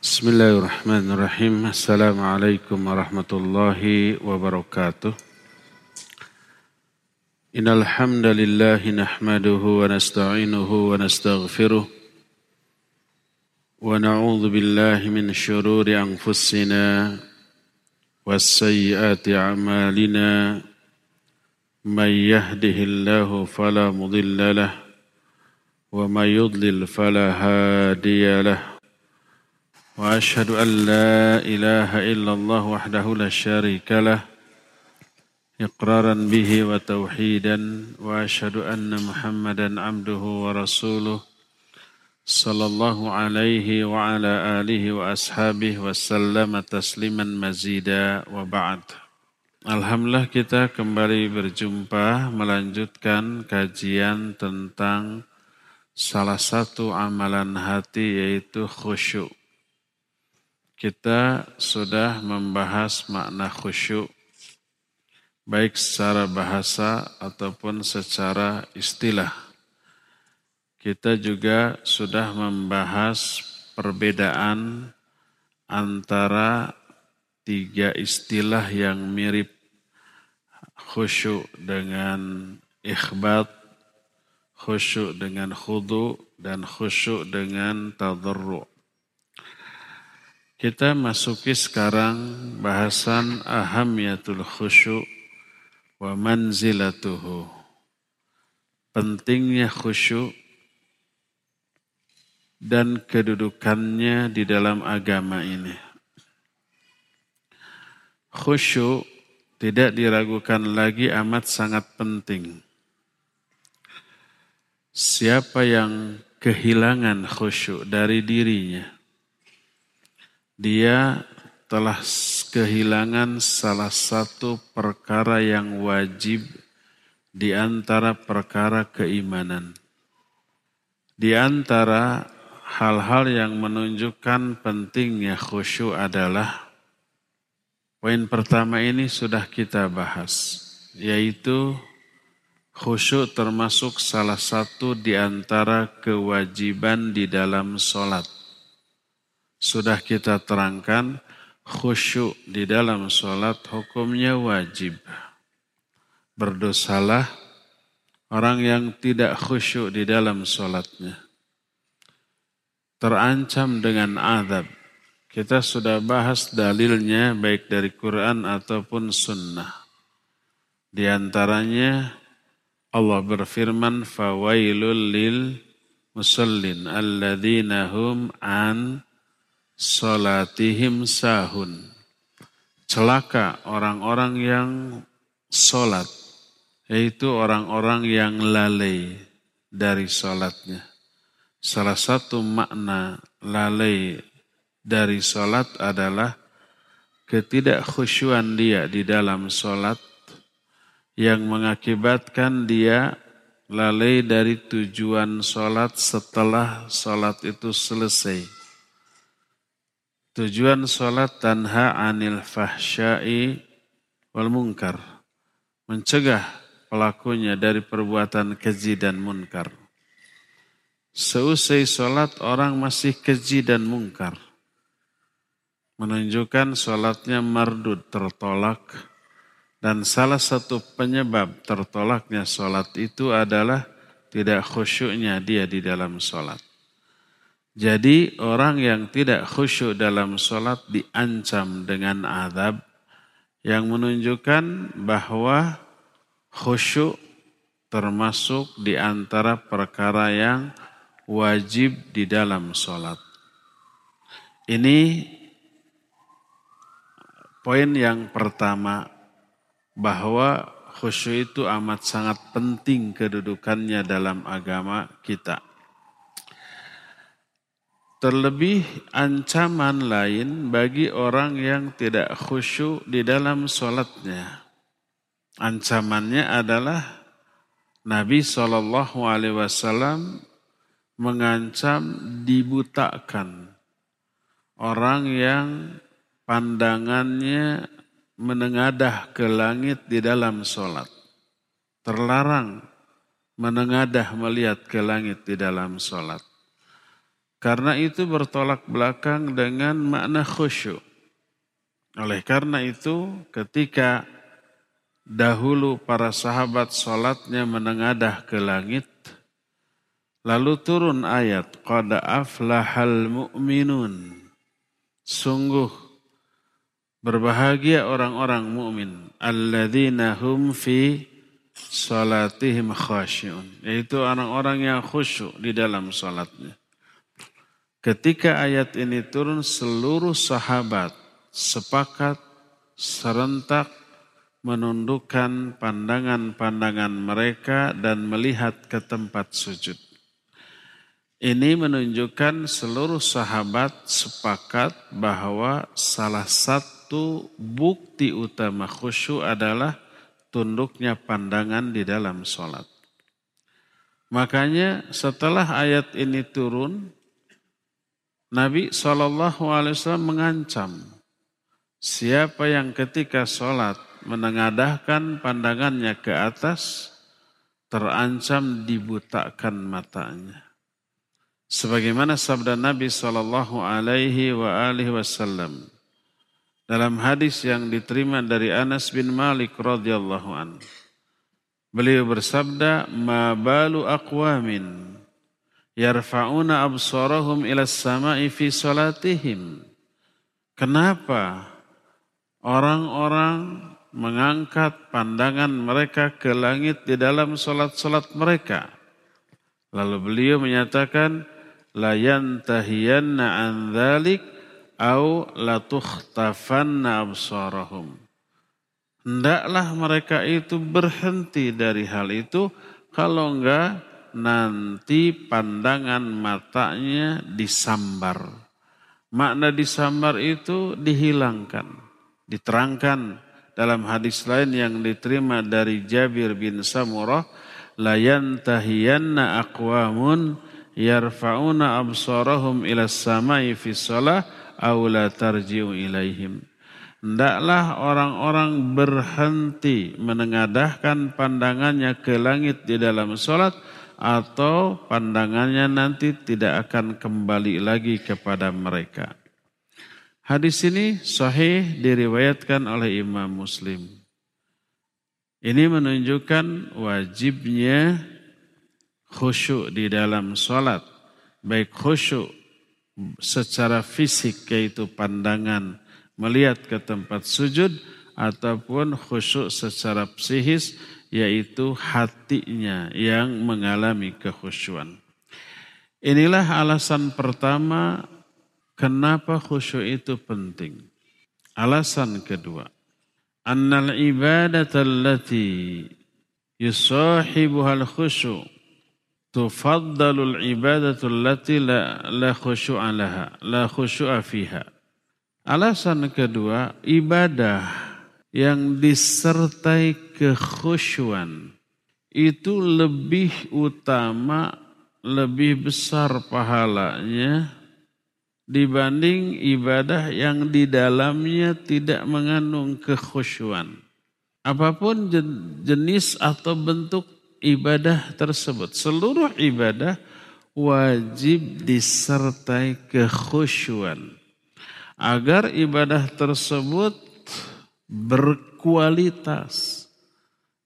Bismillahirrahmanirrahim. Assalamualaikum warahmatullahi wabarakatuh. Innal hamdalillah nahmaduhu wa nasta'inuhu wa nastaghfiruh wa na'udzu billahi min shururi anfusina wa sayyiati a'malina may yahdihillahu fala mudilla lahu wa may yudlil fala hadiya واشهد ان لا اله الا الله وحده لا شريك له اقرارا به وتوحيدا واشهد ان محمدا عبده ورسوله صلى الله عليه وعلى اله واصحابه وسلم تسليما مزيدا وبعد Alhamdulillah kita kembali berjumpa melanjutkan kajian tentang salah satu amalan hati yaitu khusyuk. Kita sudah membahas makna khusyuk baik secara bahasa ataupun secara istilah. Kita juga sudah membahas perbedaan antara tiga istilah yang mirip khusyuk dengan ikhbat, khusyuk dengan khudu, dan khusyuk dengan tadarru. Kita masuki sekarang bahasan ahamiyatul khusyuk wa manzilatuhu. Pentingnya khusyuk dan kedudukannya di dalam agama ini. Khusyuk tidak diragukan lagi amat sangat penting. Siapa yang kehilangan khusyuk dari dirinya, dia telah kehilangan salah satu perkara yang wajib di antara perkara keimanan. Di antara hal-hal yang menunjukkan pentingnya khusyuk adalah poin pertama ini sudah kita bahas, yaitu khusyuk termasuk salah satu di antara kewajiban di dalam sholat sudah kita terangkan khusyuk di dalam sholat hukumnya wajib. Berdosalah orang yang tidak khusyuk di dalam sholatnya. Terancam dengan adab. Kita sudah bahas dalilnya baik dari Quran ataupun sunnah. Di antaranya Allah berfirman, Fawailul lil musallin alladzina hum an solatihim sahun. Celaka orang-orang yang solat, yaitu orang-orang yang lalai dari solatnya. Salah satu makna lalai dari solat adalah ketidakkhusyuan dia di dalam solat yang mengakibatkan dia lalai dari tujuan solat setelah solat itu selesai Tujuan sholat tanha anil fahsyai wal munkar. Mencegah pelakunya dari perbuatan keji dan munkar. Seusai sholat orang masih keji dan munkar. Menunjukkan sholatnya mardud tertolak. Dan salah satu penyebab tertolaknya sholat itu adalah tidak khusyuknya dia di dalam sholat. Jadi orang yang tidak khusyuk dalam sholat diancam dengan azab yang menunjukkan bahwa khusyuk termasuk di antara perkara yang wajib di dalam sholat. Ini poin yang pertama bahwa khusyuk itu amat sangat penting kedudukannya dalam agama kita. Terlebih ancaman lain bagi orang yang tidak khusyuk di dalam sholatnya. Ancamannya adalah Nabi Shallallahu Alaihi Wasallam mengancam dibutakan orang yang pandangannya menengadah ke langit di dalam sholat. Terlarang menengadah melihat ke langit di dalam sholat Karena itu bertolak belakang dengan makna khusyuk. Oleh karena itu ketika dahulu para sahabat sholatnya menengadah ke langit, lalu turun ayat, Qada aflahal mu'minun. Sungguh berbahagia orang-orang mukmin alladzina hum fi salatihim khasyun yaitu orang-orang yang khusyuk di dalam salatnya ketika ayat ini turun seluruh sahabat sepakat serentak menundukkan pandangan-pandangan mereka dan melihat ke tempat sujud. Ini menunjukkan seluruh sahabat sepakat bahwa salah satu bukti utama khusyuk adalah tunduknya pandangan di dalam sholat. Makanya setelah ayat ini turun, Nabi SAW mengancam Siapa yang ketika sholat menengadahkan pandangannya ke atas, terancam dibutakan matanya. Sebagaimana sabda Nabi Shallallahu Alaihi Wasallam dalam hadis yang diterima dari Anas bin Malik radhiyallahu an. Beliau bersabda, "Ma balu aqwamin yarfa'una absarahum ila samai fi salatihim." Kenapa orang-orang mengangkat pandangan mereka ke langit di dalam solat-solat mereka. Lalu beliau menyatakan, la yantahiyanna an dhalik au latukhtafanna absarahum. Hendaklah mereka itu berhenti dari hal itu, kalau enggak nanti pandangan matanya disambar. Makna disambar itu dihilangkan Diterangkan dalam hadis lain yang diterima dari Jabir bin Samurah, la yantahiyanna aqwamun yarfa'una absarahum ila samai fi shalah aw la tarji'u ilaihim. Hendaklah orang-orang berhenti menengadahkan pandangannya ke langit di dalam sholat atau pandangannya nanti tidak akan kembali lagi kepada mereka. Hadis ini sahih diriwayatkan oleh Imam Muslim. Ini menunjukkan wajibnya khusyuk di dalam sholat. Baik khusyuk secara fisik yaitu pandangan melihat ke tempat sujud ataupun khusyuk secara psikis yaitu hatinya yang mengalami kekhusyuan. Inilah alasan pertama Kenapa khusyuk itu penting? Alasan kedua. Annal ibadata allati yusahibuha al-khusyuk tufaddalu allati la, la khusyu'a laha, la khusyu'a fiha. Alasan kedua, ibadah yang disertai kekhusyuan itu lebih utama, lebih besar pahalanya dibanding ibadah yang di dalamnya tidak mengandung kekhusyuan. Apa pun jenis atau bentuk ibadah tersebut, seluruh ibadah wajib disertai kekhusyuan. Agar ibadah tersebut berkualitas,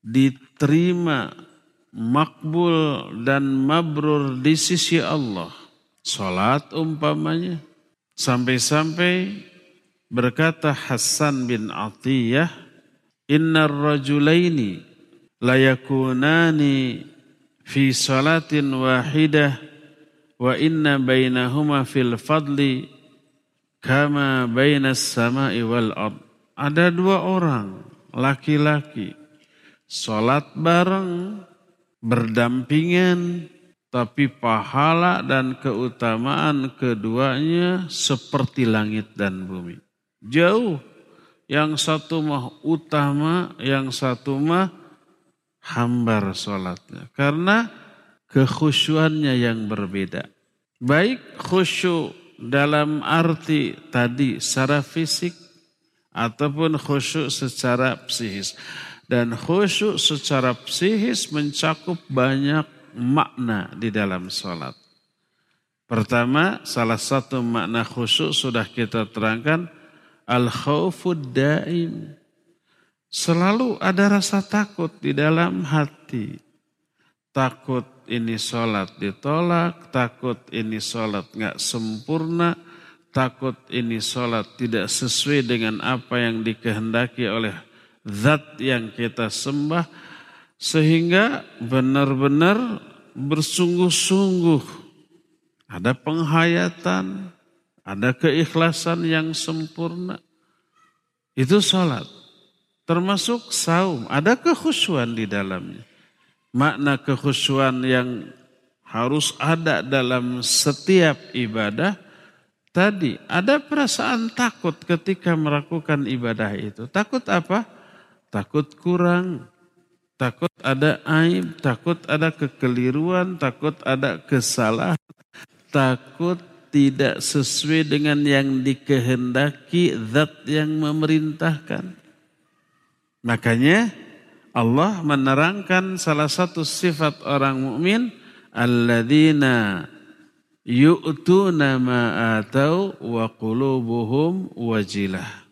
diterima, makbul dan mabrur di sisi Allah. Salat umpamanya, Sampai-sampai berkata Hasan bin Atiyah, Inna rajulaini layakunani fi salatin wahidah wa inna bainahuma fil fadli kama bainas sama'i wal ard. Ada dua orang laki-laki salat bareng berdampingan tapi pahala dan keutamaan keduanya seperti langit dan bumi. Jauh. Yang satu mah utama, yang satu mah hambar sholatnya. Karena kekhusyuannya yang berbeda. Baik khusyuk dalam arti tadi secara fisik ataupun khusyuk secara psikis. Dan khusyuk secara psikis mencakup banyak makna di dalam sholat. Pertama, salah satu makna khusyuk sudah kita terangkan, al-khawfud daim. Selalu ada rasa takut di dalam hati. Takut ini sholat ditolak, takut ini sholat nggak sempurna, takut ini sholat tidak sesuai dengan apa yang dikehendaki oleh zat yang kita sembah, sehingga benar-benar bersungguh-sungguh ada penghayatan, ada keikhlasan yang sempurna. Itu sholat. Termasuk saum, ada kekhusyuan di dalamnya makna kekhusyuan yang harus ada dalam setiap ibadah tadi ada perasaan takut ketika melakukan ibadah itu. Takut apa? Takut kurang, takut ada aib, takut ada kekeliruan, takut ada kesalahan, takut tidak sesuai dengan yang dikehendaki zat yang memerintahkan. Makanya Allah menerangkan salah satu sifat orang mukmin alladzina yu'tuna ma atau wa qulubuhum wajilah.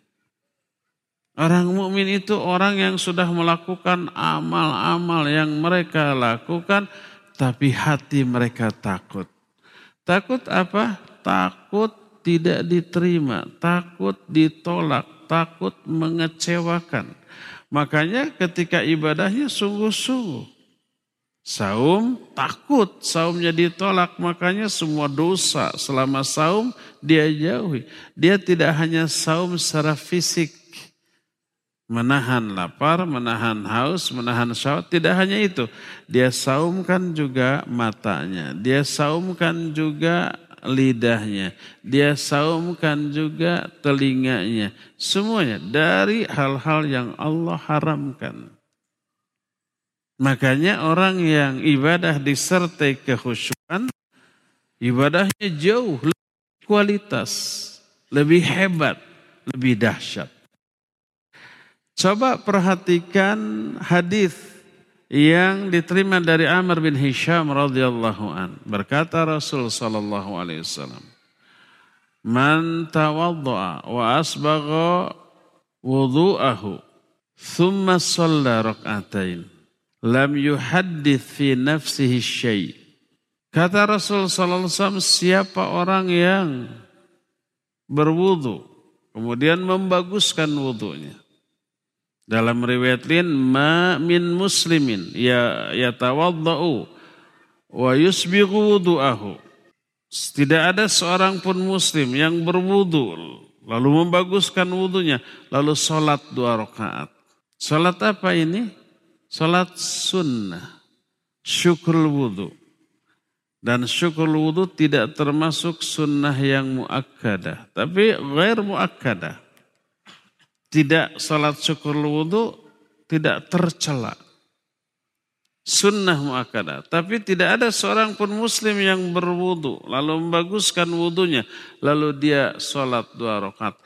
Orang mukmin itu orang yang sudah melakukan amal-amal yang mereka lakukan tapi hati mereka takut. Takut apa? Takut tidak diterima, takut ditolak, takut mengecewakan. Makanya ketika ibadahnya sungguh-sungguh. Saum takut, saumnya ditolak, makanya semua dosa selama saum dia jauhi. Dia tidak hanya saum secara fisik, menahan lapar, menahan haus, menahan syahwat, tidak hanya itu. Dia saumkan juga matanya, dia saumkan juga lidahnya, dia saumkan juga telinganya, semuanya dari hal-hal yang Allah haramkan. Makanya orang yang ibadah disertai kekhusyuan, ibadahnya jauh lebih kualitas, lebih hebat, lebih dahsyat. Coba perhatikan hadis yang diterima dari Amr bin Hisham radhiyallahu an. Berkata Rasul sallallahu alaihi wasallam, "Man tawaddaa wa asbagha wudu'ahu thumma shalla rak'atain lam yuhaddith fi nafsihi syai." Kata Rasul sallallahu alaihi wasallam, siapa orang yang berwudu kemudian membaguskan wudunya dalam riwayat lain ma min muslimin ya yatawaddau wa yusbighu wudu'ahu. Tidak ada seorang pun muslim yang berwudu lalu membaguskan wudunya lalu sholat dua rakaat. Sholat apa ini? Sholat sunnah. Syukur wudu. Dan syukur wudu tidak termasuk sunnah yang muakkadah. Tapi gair muakkadah tidak salat syukur wudhu tidak tercela. Sunnah muakkadah. Tapi tidak ada seorang pun muslim yang berwudu. Lalu membaguskan wudhunya. Lalu dia sholat dua rakaat.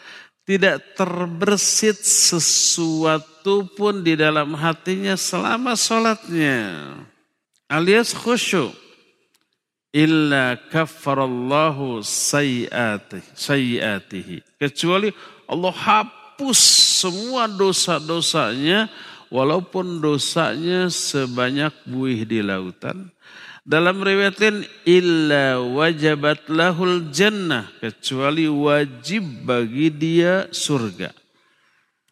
Tidak terbersit sesuatu pun di dalam hatinya selama sholatnya. Alias khusyuk. Illa kafarallahu sayyatihi. Kecuali Allah hapus semua dosa-dosanya walaupun dosanya sebanyak buih di lautan. Dalam riwayat lain illa wajabat lahul jannah kecuali wajib bagi dia surga.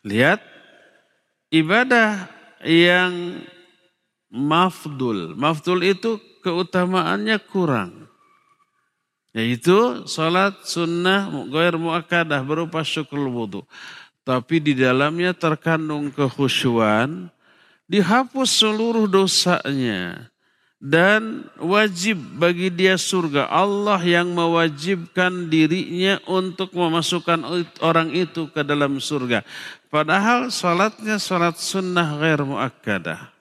Lihat ibadah yang mafdul. Mafdul itu keutamaannya kurang. Yaitu salat sunnah goir muakadah berupa syukur wudhu tapi di dalamnya terkandung kekhusyuan, dihapus seluruh dosanya dan wajib bagi dia surga. Allah yang mewajibkan dirinya untuk memasukkan orang itu ke dalam surga. Padahal salatnya salat sunnah ghair muakkadah.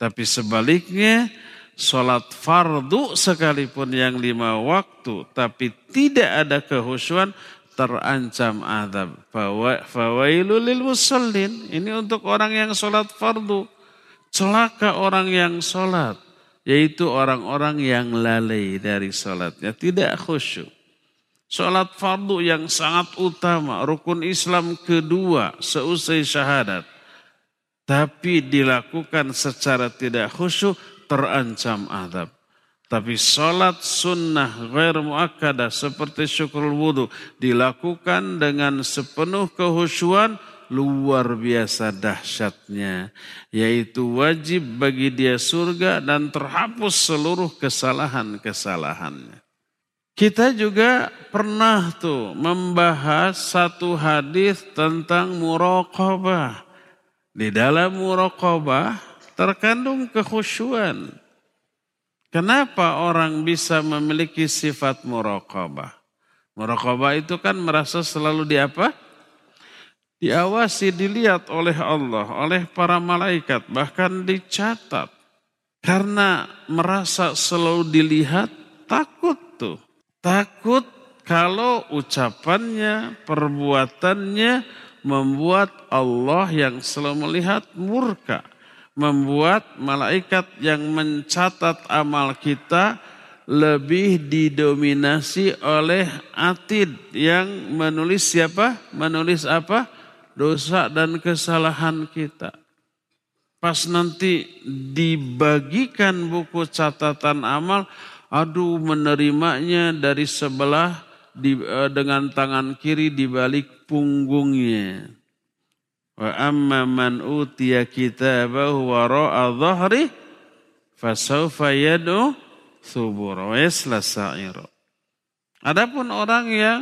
Tapi sebaliknya salat fardu sekalipun yang lima waktu tapi tidak ada kehusuan terancam azab. Fawailul lil musallin. Ini untuk orang yang sholat fardu. Celaka orang yang sholat. yaitu orang-orang yang lalai dari sholatnya, tidak khusyuk. Sholat fardu yang sangat utama, rukun Islam kedua seusai syahadat. Tapi dilakukan secara tidak khusyuk, terancam adab. Tapi sholat sunnah ghair muakkadah seperti syukur wudhu dilakukan dengan sepenuh kehusuan luar biasa dahsyatnya. Yaitu wajib bagi dia surga dan terhapus seluruh kesalahan-kesalahannya. Kita juga pernah tuh membahas satu hadis tentang muraqabah. Di dalam muraqabah terkandung kekhusyuan. Kenapa orang bisa memiliki sifat muraqabah? Muraqabah itu kan merasa selalu di apa? Diawasi, dilihat oleh Allah, oleh para malaikat, bahkan dicatat. Karena merasa selalu dilihat, takut tuh. Takut kalau ucapannya, perbuatannya membuat Allah yang selalu melihat murka. Membuat malaikat yang mencatat amal kita lebih didominasi oleh atid yang menulis siapa? Menulis apa? Dosa dan kesalahan kita. Pas nanti dibagikan buku catatan amal, aduh menerimanya dari sebelah di, uh, dengan tangan kiri di balik punggungnya. Wa amma man utiya kitabahu wara'a dhahri fasawfa yad'u thubura wa. Adapun orang yang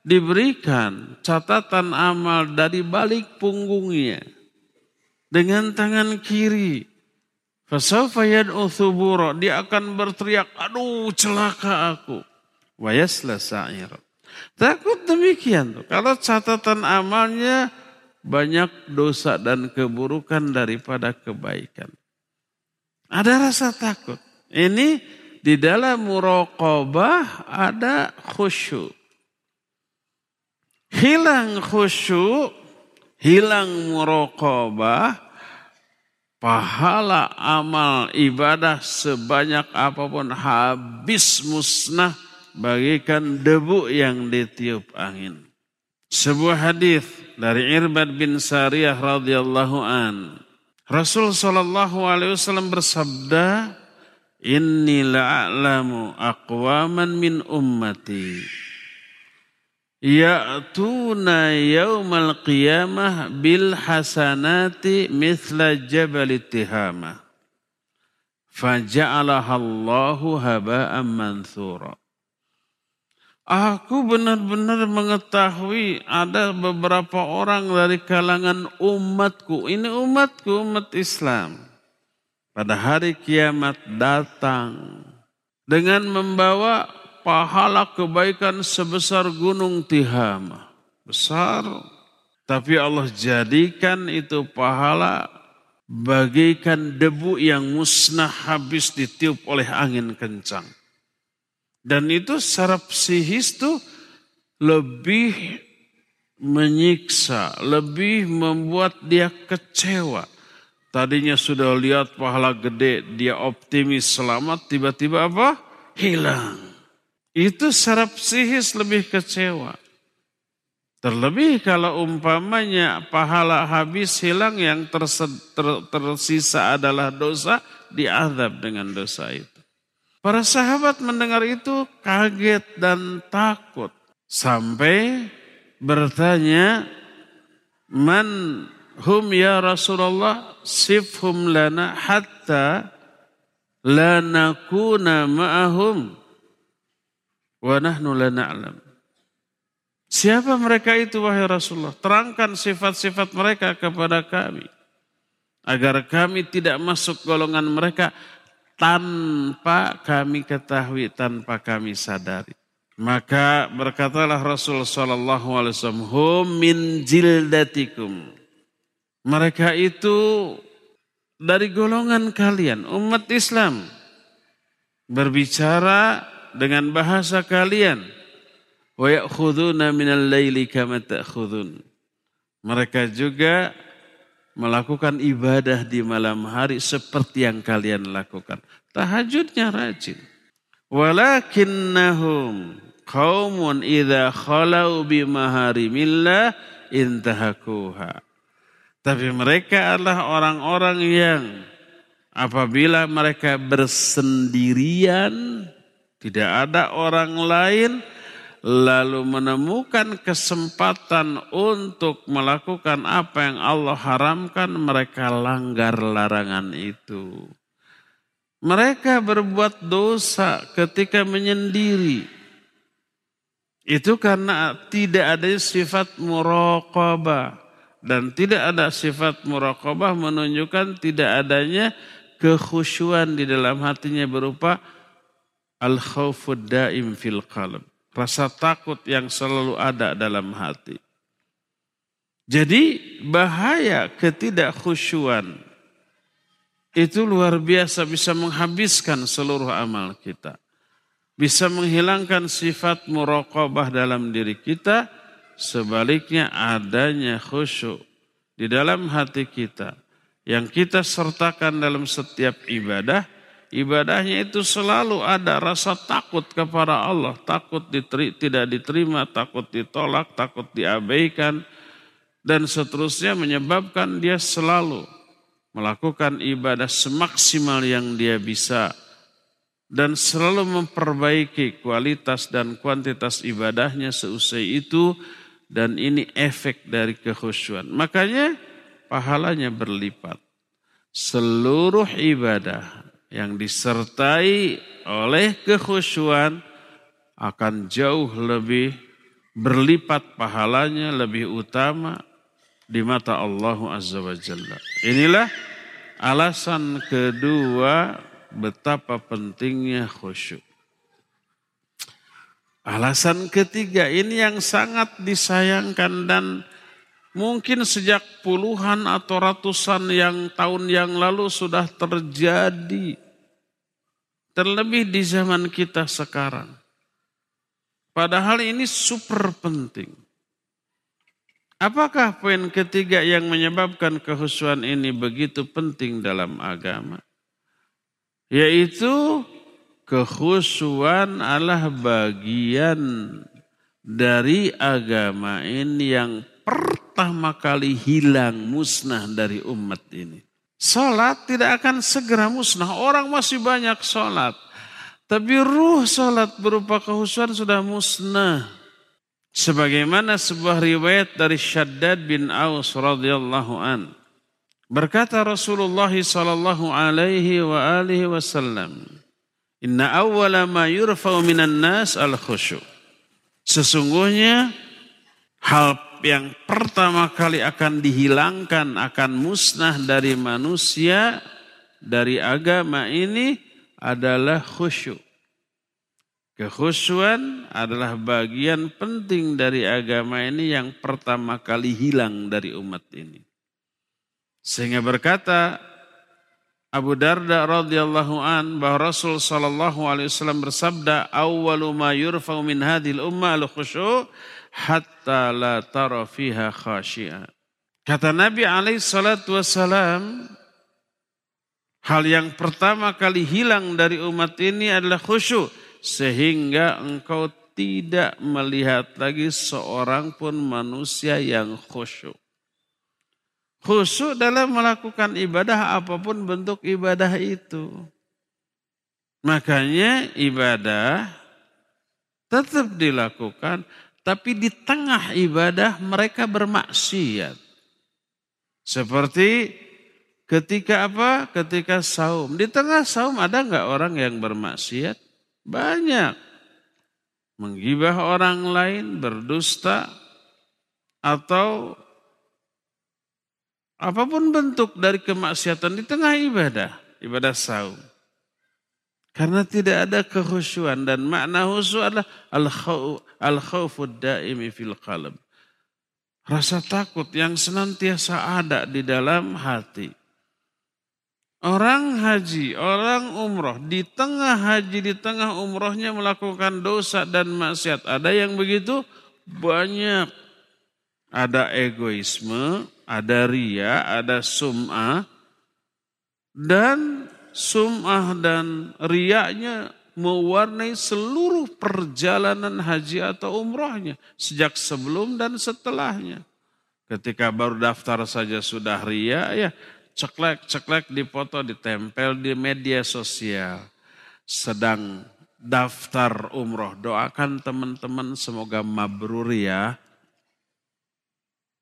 diberikan catatan amal dari balik punggungnya dengan tangan kiri Fasawfa yad'u. Dia akan berteriak, aduh celaka aku. Wayasla sa'ir. Takut demikian. Tuh. Kalau catatan amalnya banyak dosa dan keburukan daripada kebaikan. Ada rasa takut. Ini di dalam muraqabah ada khusyuk. Hilang khusyuk, hilang muraqabah, pahala amal ibadah sebanyak apa pun habis musnah bagikan debu yang ditiup angin. Sebuah hadis dari Irbad bin Sariyah radhiyallahu an. Rasul sallallahu alaihi wasallam bersabda, "Inni la'alamu aqwaman min ummati." Ya'tuna yaumal qiyamah bil hasanati mithla jabal tihama. Faja'alaha Allahu haba'an manthura. Aku benar-benar mengetahui ada beberapa orang dari kalangan umatku. Ini umatku, umat Islam. Pada hari kiamat datang dengan membawa pahala kebaikan sebesar gunung Tihama. Besar. Tapi Allah jadikan itu pahala bagaikan debu yang musnah habis ditiup oleh angin kencang. Dan itu secara psikis itu lebih menyiksa, lebih membuat dia kecewa. Tadinya sudah lihat pahala gede, dia optimis selamat, tiba-tiba apa? Hilang. Itu secara psikis lebih kecewa. Terlebih kalau umpamanya pahala habis hilang yang tersisa adalah dosa, diadab dengan dosa itu. Para sahabat mendengar itu kaget dan takut. Sampai bertanya, Man hum ya Rasulullah sifhum lana hatta la nakuna ma'ahum Wa nahnu. Siapa mereka itu wahai Rasulullah? Terangkan sifat-sifat mereka kepada kami. Agar kami tidak masuk golongan mereka tanpa kami ketahui, tanpa kami sadari. Maka berkatalah Rasul Sallallahu Alaihi Wasallam, hum min jildatikum. Mereka itu dari golongan kalian, umat Islam. Berbicara dengan bahasa kalian. Wa ya'khuduna minal laili kama. Mereka juga melakukan ibadah di malam hari seperti yang kalian lakukan. tahajudnya rajin. Walakinnahum qaumun idza khalau bimaharimillah intahakuha. Tapi mereka adalah orang-orang yang apabila mereka bersendirian, tidak ada orang lain, lalu menemukan kesempatan untuk melakukan apa yang Allah haramkan, mereka langgar larangan itu. Mereka berbuat dosa ketika menyendiri, itu karena tidak ada sifat muraqabah dan tidak ada sifat muraqabah menunjukkan tidak adanya kekhusyuan di dalam hatinya berupa al khawfud daim fil qalb. Rasa takut yang selalu ada dalam hati. Jadi bahaya ketidakkhusyuan itu luar biasa bisa menghabiskan seluruh amal kita bisa menghilangkan sifat muraqabah dalam diri kita, sebaliknya adanya khusyuk di dalam hati kita yang kita sertakan dalam setiap ibadah, ibadahnya itu selalu ada rasa takut kepada Allah, takut diteri, tidak diterima, takut ditolak, takut diabaikan, dan seterusnya menyebabkan dia selalu melakukan ibadah semaksimal yang dia bisa dan selalu memperbaiki kualitas dan kuantitas ibadahnya seusai itu dan ini efek dari kekhusyuan. Makanya pahalanya berlipat. Seluruh ibadah yang disertai oleh kekhusyuan akan jauh lebih berlipat pahalanya lebih utama di mata Allah Azza wa Jalla. Inilah alasan kedua betapa pentingnya khusyuk. Alasan ketiga ini yang sangat disayangkan dan mungkin sejak puluhan atau ratusan yang tahun yang lalu sudah terjadi. Terlebih di zaman kita sekarang. Padahal ini super penting. Apakah poin ketiga yang menyebabkan kehusuan ini begitu penting dalam agama? Yaitu kekhusuan adalah bagian dari agama ini yang pertama kali hilang musnah dari umat ini. Salat tidak akan segera musnah. Orang masih banyak salat. Tapi ruh salat berupa kehusuan sudah musnah. Sebagaimana sebuah riwayat dari Syaddad bin Aus radhiyallahu an. Berkata Rasulullah sallallahu alaihi wa alihi wasallam, "Inna awwala ma yurfa'u minan nas al khusyu." Sesungguhnya hal yang pertama kali akan dihilangkan, akan musnah dari manusia, dari agama ini adalah khusyuk. Kekhusyuan adalah bagian penting dari agama ini yang pertama kali hilang dari umat ini. Sehingga berkata Abu Darda radhiyallahu an bahwa Rasul sallallahu alaihi wasallam bersabda awwalu ma yurfa'u min hadhil umma al khusyu' hatta la tara fiha khashi'a. Kata Nabi alaihi salatu wasalam hal yang pertama kali hilang dari umat ini adalah khusyuk sehingga engkau tidak melihat lagi seorang pun manusia yang khusyuk. Khusyuk dalam melakukan ibadah apa pun bentuk ibadah itu. Makanya ibadah tetap dilakukan, tapi di tengah ibadah mereka bermaksiat. Seperti ketika apa? Ketika saum. Di tengah saum ada nggak orang yang bermaksiat? Banyak. Menggibah orang lain, berdusta, atau Apa pun bentuk dari kemaksiatan di tengah ibadah, ibadah saum. Karena tidak ada kehusuan dan makna khusyuk adalah al-khawfud daimi fil qalb. Rasa takut yang senantiasa ada di dalam hati. Orang haji, orang umroh, di tengah haji, di tengah umrohnya melakukan dosa dan maksiat. Ada yang begitu? Banyak. Ada egoisme, ada ria, ada sum'ah, dan sum'ah dan riaknya mewarnai seluruh perjalanan haji atau umrohnya. Sejak sebelum dan setelahnya. Ketika baru daftar saja sudah ria ya ceklek-ceklek dipoto ditempel di media sosial. Sedang daftar umroh doakan teman-teman semoga mabrur ya.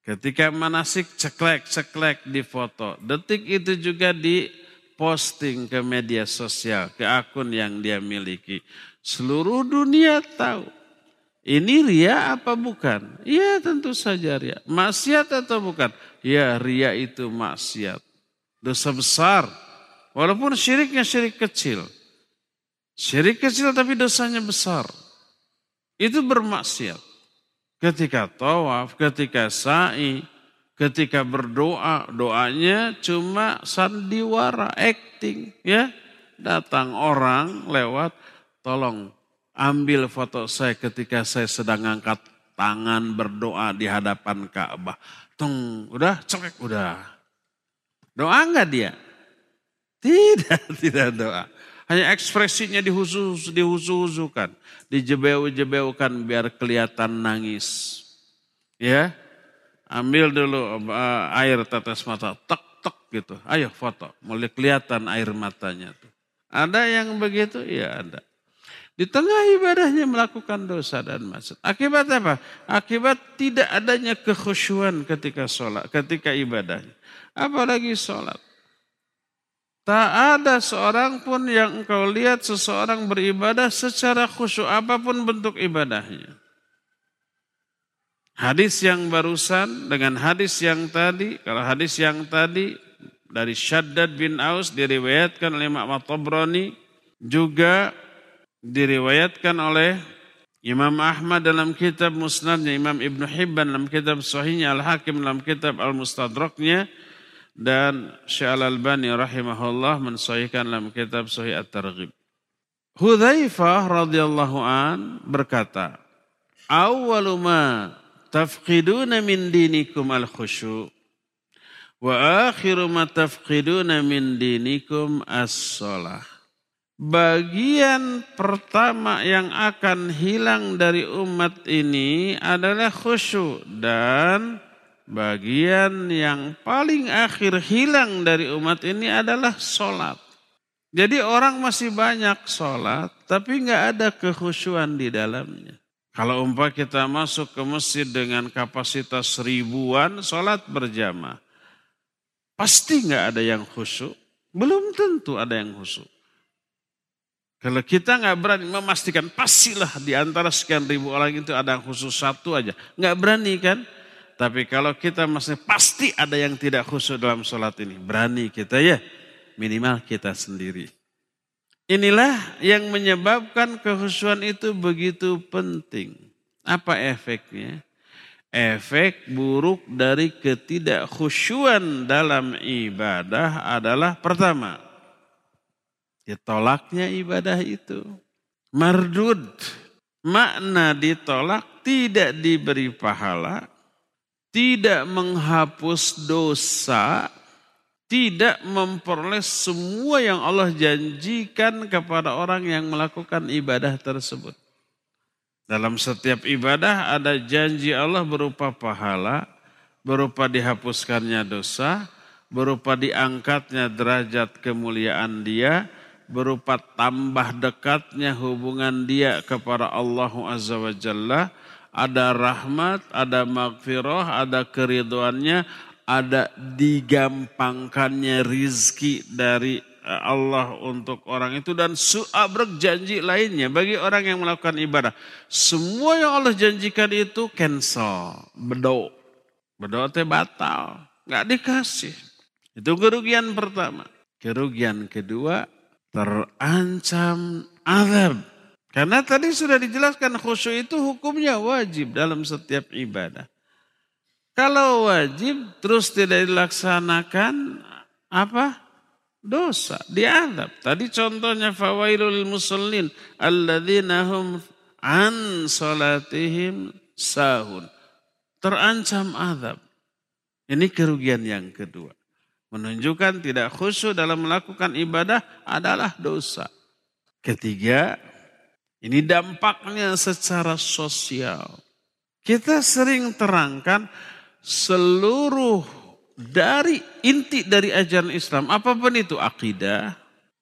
Ketika manasik ceklek-ceklek di foto. Detik itu juga di posting ke media sosial, ke akun yang dia miliki. Seluruh dunia tahu. Ini ria apa bukan? Iya tentu saja ria. Maksiat atau bukan? Ya ria itu maksiat. Dosa besar. Walaupun syiriknya syirik kecil. Syirik kecil tapi dosanya besar. Itu bermaksiat. Ketika tawaf, ketika sa'i, ketika berdoa, doanya cuma sandiwara, acting. ya Datang orang lewat, tolong ambil foto saya ketika saya sedang angkat tangan berdoa di hadapan Ka'bah. Tung, udah cekek, udah. Doa enggak dia? Tidak, tidak doa. Hanya ekspresinya dihusus, dihusukan, dijebeu-jebeukan biar kelihatan nangis. Ya, ambil dulu uh, air tetes mata, tek tek gitu. Ayo foto, mulai kelihatan air matanya tuh. Ada yang begitu? Ya ada. Di tengah ibadahnya melakukan dosa dan maksud. Akibat apa? Akibat tidak adanya kekhusyuan ketika sholat, ketika ibadahnya. Apalagi sholat. Tak ada seorang pun yang engkau lihat seseorang beribadah secara khusyuk apa pun bentuk ibadahnya. Hadis yang barusan dengan hadis yang tadi, kalau hadis yang tadi dari Syaddad bin Aus diriwayatkan oleh Imam Tabrani juga diriwayatkan oleh Imam Ahmad dalam kitab Musnadnya, Imam Ibn Hibban dalam kitab Sahihnya, Al-Hakim dalam kitab Al-Mustadraknya, dan Syekh Al-Albani rahimahullah mensahihkan dalam kitab Sahih At-Targhib. Hudzaifah radhiyallahu an berkata, "Awwalu tafqiduna min dinikum al-khusyu' wa akhiru ma tafqiduna min dinikum as-shalah. Bagian pertama yang akan hilang dari umat ini adalah khusyuk dan bagian yang paling akhir hilang dari umat ini adalah sholat. Jadi orang masih banyak sholat tapi nggak ada kekhusyuan di dalamnya. Kalau umpah kita masuk ke masjid dengan kapasitas ribuan, sholat berjamaah. Pasti nggak ada yang khusyuk. Belum tentu ada yang khusyuk. Kalau kita nggak berani memastikan pastilah di antara sekian ribu orang itu ada yang khusus satu aja. Nggak berani kan? Tapi kalau kita masih pasti ada yang tidak khusyuk dalam sholat ini. Berani kita ya. Minimal kita sendiri. Inilah yang menyebabkan kehusuan itu begitu penting. Apa efeknya? Efek buruk dari ketidakkhusyuan dalam ibadah adalah pertama, ditolaknya ibadah itu. Mardud, makna ditolak tidak diberi pahala, tidak menghapus dosa, tidak memperoleh semua yang Allah janjikan kepada orang yang melakukan ibadah tersebut. Dalam setiap ibadah ada janji Allah berupa pahala, berupa dihapuskannya dosa, berupa diangkatnya derajat kemuliaan dia, berupa tambah dekatnya hubungan dia kepada Allah Azza wa Jalla, ada rahmat, ada maghfirah, ada keriduannya, ada digampangkannya rizki dari eh, Allah untuk orang itu dan suabrek janji lainnya bagi orang yang melakukan ibadah. Semua yang Allah janjikan itu cancel, bedo. Bedo teh batal, nggak dikasih. Itu kerugian pertama. Kerugian kedua, terancam azab. Karena tadi sudah dijelaskan khusyuk itu hukumnya wajib dalam setiap ibadah. Kalau wajib terus tidak dilaksanakan apa? Dosa, diadab. Tadi contohnya fawailul musallin alladzina hum an salatihim sahun. Terancam adab. Ini kerugian yang kedua. Menunjukkan tidak khusyuk dalam melakukan ibadah adalah dosa. Ketiga, ini dampaknya secara sosial. Kita sering terangkan seluruh dari inti dari ajaran Islam, apa pun itu akidah,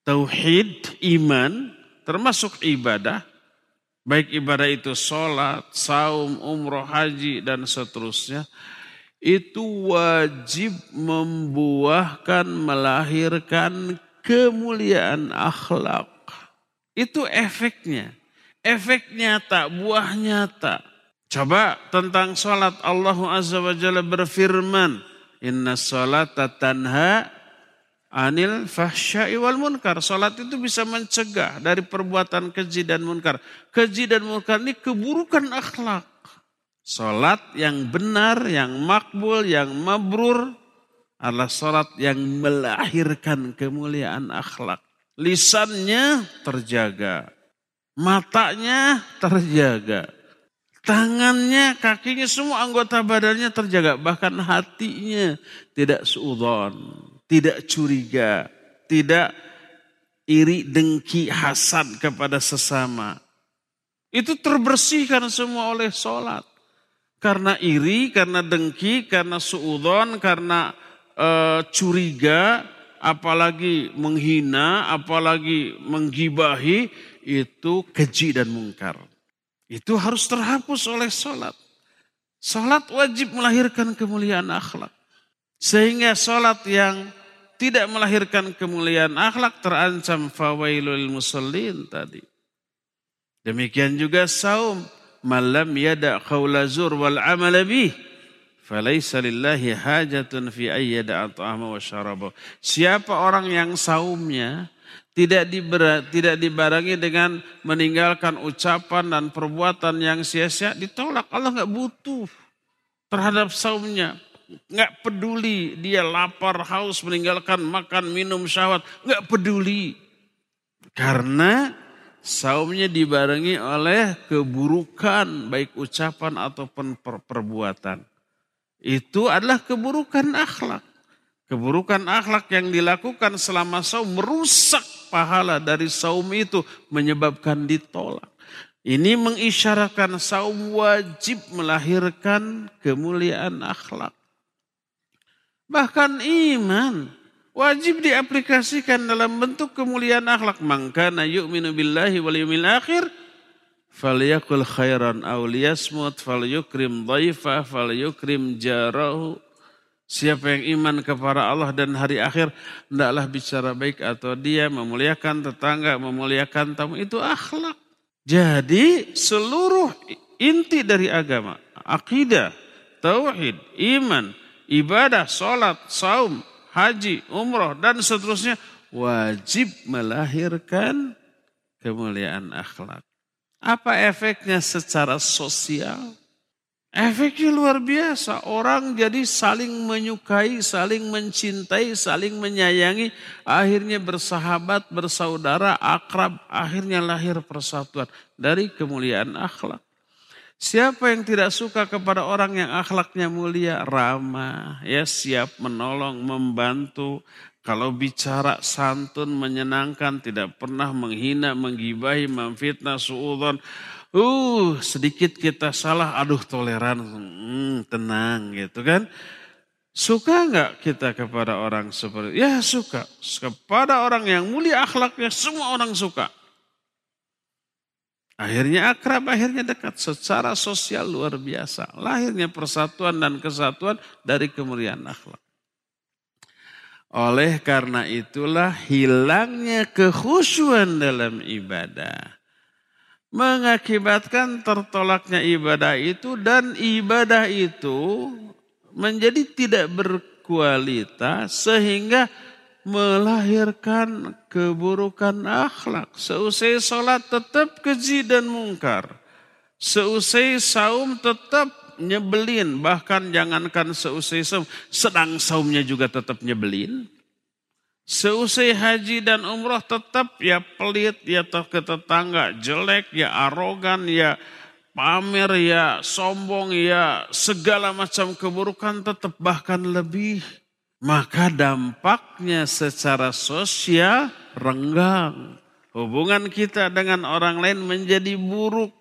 tauhid, iman, termasuk ibadah, baik ibadah itu sholat, saum, umroh, haji, dan seterusnya, itu wajib membuahkan, melahirkan kemuliaan akhlak. Itu efeknya. Efek nyata, buah nyata. Coba tentang sholat Allah Azza wa Jalla berfirman. Inna sholata tanha anil fahsyai wal munkar. Salat itu bisa mencegah dari perbuatan keji dan munkar. Keji dan munkar ini keburukan akhlak. Salat yang benar, yang makbul, yang mabrur adalah salat yang melahirkan kemuliaan akhlak. Lisannya terjaga, matanya terjaga, tangannya, kakinya, semua anggota badannya terjaga. Bahkan hatinya tidak suudon tidak curiga, tidak iri, dengki, hasad kepada sesama. Itu terbersihkan semua oleh sholat. Karena iri, karena dengki, karena suudon, karena e, curiga, apalagi menghina, apalagi menggibahi, itu keji dan mungkar. Itu harus terhapus oleh sholat. Sholat wajib melahirkan kemuliaan akhlak. Sehingga sholat yang tidak melahirkan kemuliaan akhlak terancam fawailul musallin tadi. Demikian juga saum. Malam yada qawla zur wal amala bih. Falaysa lillahi hajatun fi ayyada at'ama wa syarabah. Siapa orang yang saumnya tidak, diber, tidak dibarengi dengan meninggalkan ucapan dan perbuatan yang sia-sia, ditolak. Allah nggak butuh terhadap saumnya nggak peduli dia lapar, haus, meninggalkan makan, minum, syahwat, nggak peduli. Karena saumnya dibarengi oleh keburukan baik ucapan ataupun per perbuatan. Itu adalah keburukan akhlak. Keburukan akhlak yang dilakukan selama saum merusak pahala dari saum itu menyebabkan ditolak. Ini mengisyaratkan saum wajib melahirkan kemuliaan akhlak. Bahkan iman wajib diaplikasikan dalam bentuk kemuliaan akhlak. Mangkana yu'minu billahi wal akhir falyakul khairan aw falyukrim dhaifa falyukrim jarahu. Siapa yang iman kepada Allah dan hari akhir, hendaklah bicara baik atau dia memuliakan tetangga, memuliakan tamu. Itu akhlak. Jadi seluruh inti dari agama, akidah, tauhid, iman, ibadah, sholat, saum, haji, umroh, dan seterusnya wajib melahirkan kemuliaan akhlak. Apa efeknya secara sosial? Efeknya luar biasa. Orang jadi saling menyukai, saling mencintai, saling menyayangi. Akhirnya bersahabat, bersaudara, akrab. Akhirnya lahir persatuan dari kemuliaan akhlak. Siapa yang tidak suka kepada orang yang akhlaknya mulia, ramah, ya siap menolong, membantu. Kalau bicara santun, menyenangkan, tidak pernah menghina, menggibahi, memfitnah, suudon. Uh, sedikit kita salah, aduh toleran, hmm, tenang gitu kan. Suka nggak kita kepada orang seperti Ya suka. Kepada orang yang mulia akhlaknya semua orang suka. Akhirnya akrab, akhirnya dekat. Secara sosial luar biasa. Lahirnya persatuan dan kesatuan dari kemuliaan akhlak. Oleh karena itulah hilangnya kekhusyuan dalam ibadah. Mengakibatkan tertolaknya ibadah itu dan ibadah itu menjadi tidak berkualitas sehingga melahirkan keburukan akhlak. Seusai sholat tetap keji dan mungkar. Seusai saum tetap nyebelin. Bahkan jangankan seusai saum, sedang saumnya juga tetap nyebelin. Seusai haji dan umroh tetap ya pelit, ya ke tetangga, jelek, ya arogan, ya pamer, ya sombong, ya segala macam keburukan tetap bahkan lebih maka dampaknya secara sosial renggang. Hubungan kita dengan orang lain menjadi buruk.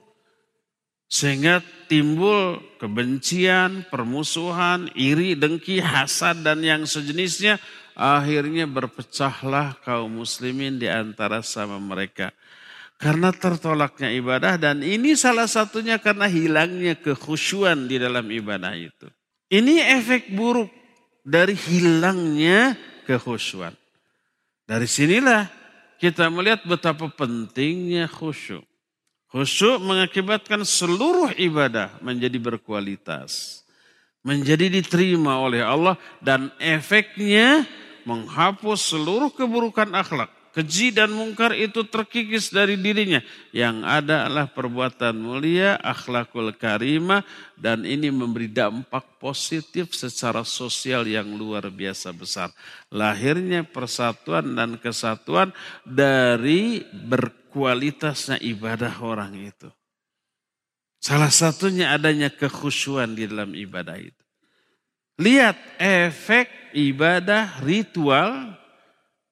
Sehingga timbul kebencian, permusuhan, iri, dengki, hasad dan yang sejenisnya. Akhirnya berpecahlah kaum muslimin di antara sama mereka. Karena tertolaknya ibadah dan ini salah satunya karena hilangnya kekhusyuan di dalam ibadah itu. Ini efek buruk dari hilangnya kekhusyuan. Dari sinilah kita melihat betapa pentingnya khusyuk. Khusyuk mengakibatkan seluruh ibadah menjadi berkualitas. Menjadi diterima oleh Allah dan efeknya menghapus seluruh keburukan akhlak keji dan mungkar itu terkikis dari dirinya. Yang ada adalah perbuatan mulia, akhlakul karimah, dan ini memberi dampak positif secara sosial yang luar biasa besar. Lahirnya persatuan dan kesatuan dari berkualitasnya ibadah orang itu. Salah satunya adanya kekhusyuan di dalam ibadah itu. Lihat efek ibadah ritual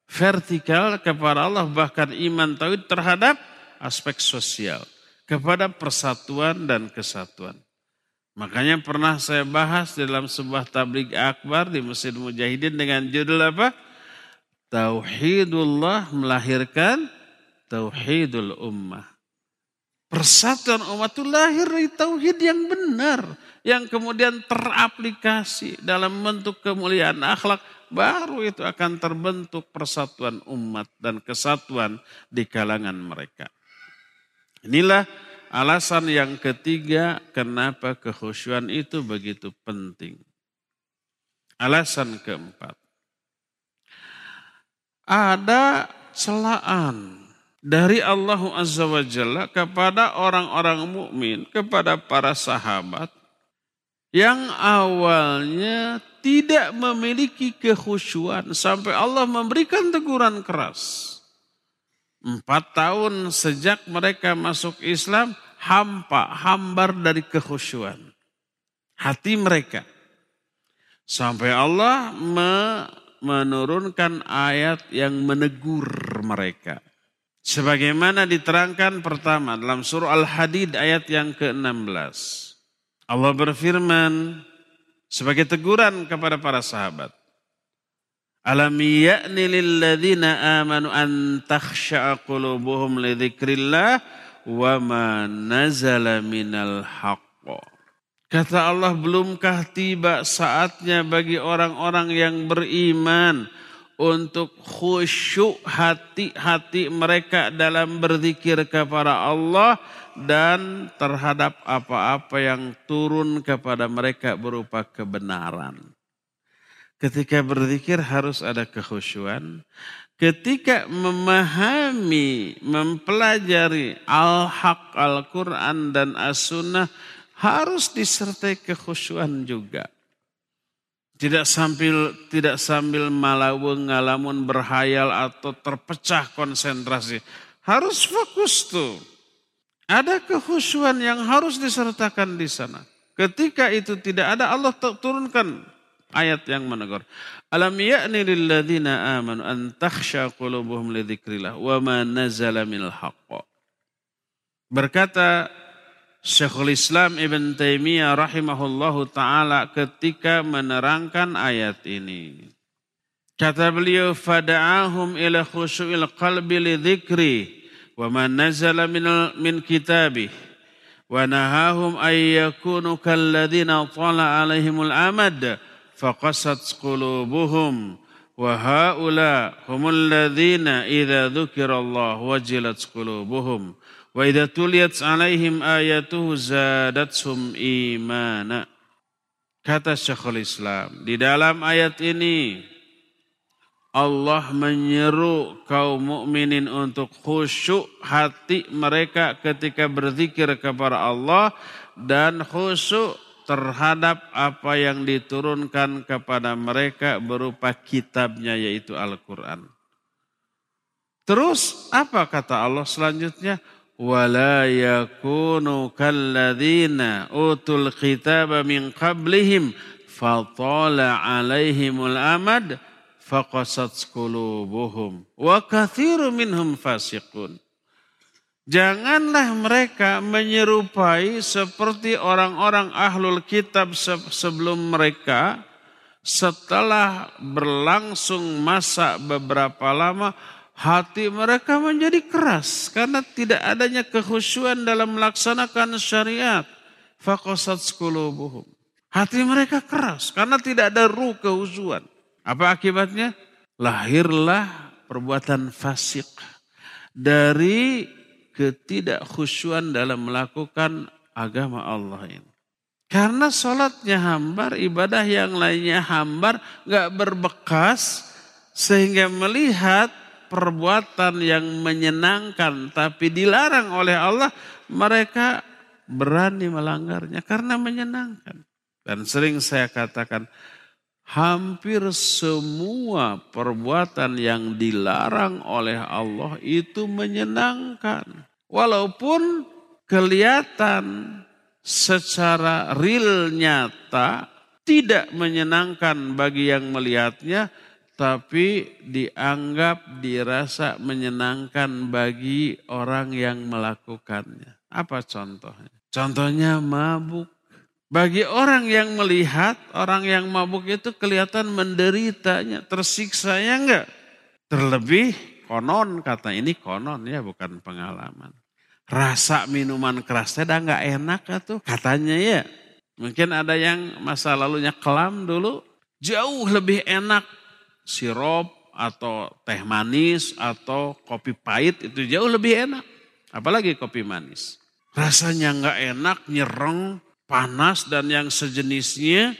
vertikal kepada Allah bahkan iman tauhid terhadap aspek sosial kepada persatuan dan kesatuan. Makanya pernah saya bahas dalam sebuah tablik akbar di Masjid Mujahidin dengan judul apa? Tauhidullah melahirkan Tauhidul Ummah. Persatuan umat itu lahir dari tauhid yang benar. Yang kemudian teraplikasi dalam bentuk kemuliaan akhlak baru itu akan terbentuk persatuan umat dan kesatuan di kalangan mereka. Inilah alasan yang ketiga kenapa kekhusyuan itu begitu penting. Alasan keempat. Ada celaan dari Allah Azza wa Jalla kepada orang-orang mukmin, kepada para sahabat yang awalnya tidak memiliki kekhusyuan sampai Allah memberikan teguran keras. Empat tahun sejak mereka masuk Islam, hampa, hambar dari kekhusyuan. Hati mereka. Sampai Allah menurunkan ayat yang menegur mereka. Sebagaimana diterangkan pertama dalam surah Al-Hadid ayat yang ke-16. Allah berfirman, sebagai teguran kepada para sahabat. Alam ya'ni lilladzina amanu an takhsha'a li wa ma nazala minal haqq. Kata Allah, belumkah tiba saatnya bagi orang-orang yang beriman untuk khusyuk hati-hati mereka dalam berzikir kepada Allah dan terhadap apa-apa yang turun kepada mereka berupa kebenaran. Ketika berzikir harus ada kekhusyuan. Ketika memahami, mempelajari al-haq, Al-Quran dan as-sunnah harus disertai kekhusyuan juga. Tidak sambil tidak sambil malaweng ngalamun berhayal atau terpecah konsentrasi. Harus fokus tuh ada kehusuan yang harus disertakan di sana. Ketika itu tidak ada Allah turunkan ayat yang menegur. Alam ya'ni lilladzina amanu an takhsha qulubuhum li dzikrillah wa ma nazala minal haqq. Berkata Syekhul Islam Ibn Taimiyah rahimahullahu taala ketika menerangkan ayat ini. Kata beliau fada'ahum ila khusyu'il qalbi li dzikri wa man nazala min min kitabih wa nahahum ay yakunu kalladzina tala alaihimul amad faqasat qulubuhum wa haula humul ladzina idza dzukirallahu wajilat qulubuhum Wa idza tuliyat alaihim ayatuhu zadatsum imana. Kata Syekhul Islam, di dalam ayat ini Allah menyeru kaum mukminin untuk khusyuk hati mereka ketika berzikir kepada Allah dan khusyuk terhadap apa yang diturunkan kepada mereka berupa kitabnya yaitu Al-Quran. Terus apa kata Allah selanjutnya? Yakunu kalladzina utul kitaba min qablihim fatala alaihimul amad faqasat qulubuhum wa kathiru minhum fasiqun. Janganlah mereka menyerupai seperti orang-orang ahlul kitab sebelum mereka setelah berlangsung masa beberapa lama hati mereka menjadi keras karena tidak adanya kekhusyuan dalam melaksanakan syariat. Fakosat skulubuhum. Hati mereka keras karena tidak ada ruh kehusuan. Apa akibatnya? Lahirlah perbuatan fasik dari ketidakkhusyuan dalam melakukan agama Allah ini. Karena sholatnya hambar, ibadah yang lainnya hambar, gak berbekas, sehingga melihat perbuatan yang menyenangkan tapi dilarang oleh Allah, mereka berani melanggarnya karena menyenangkan. Dan sering saya katakan, hampir semua perbuatan yang dilarang oleh Allah itu menyenangkan. Walaupun kelihatan secara real nyata tidak menyenangkan bagi yang melihatnya, tapi dianggap dirasa menyenangkan bagi orang yang melakukannya. Apa contohnya? Contohnya mabuk. Bagi orang yang melihat, orang yang mabuk itu kelihatan menderitanya, tersiksa ya enggak? Terlebih konon, kata ini konon ya bukan pengalaman. Rasa minuman kerasnya dah enggak enak tuh katanya ya. Mungkin ada yang masa lalunya kelam dulu, jauh lebih enak sirup atau teh manis atau kopi pahit itu jauh lebih enak. Apalagi kopi manis. Rasanya enggak enak, nyereng, panas dan yang sejenisnya,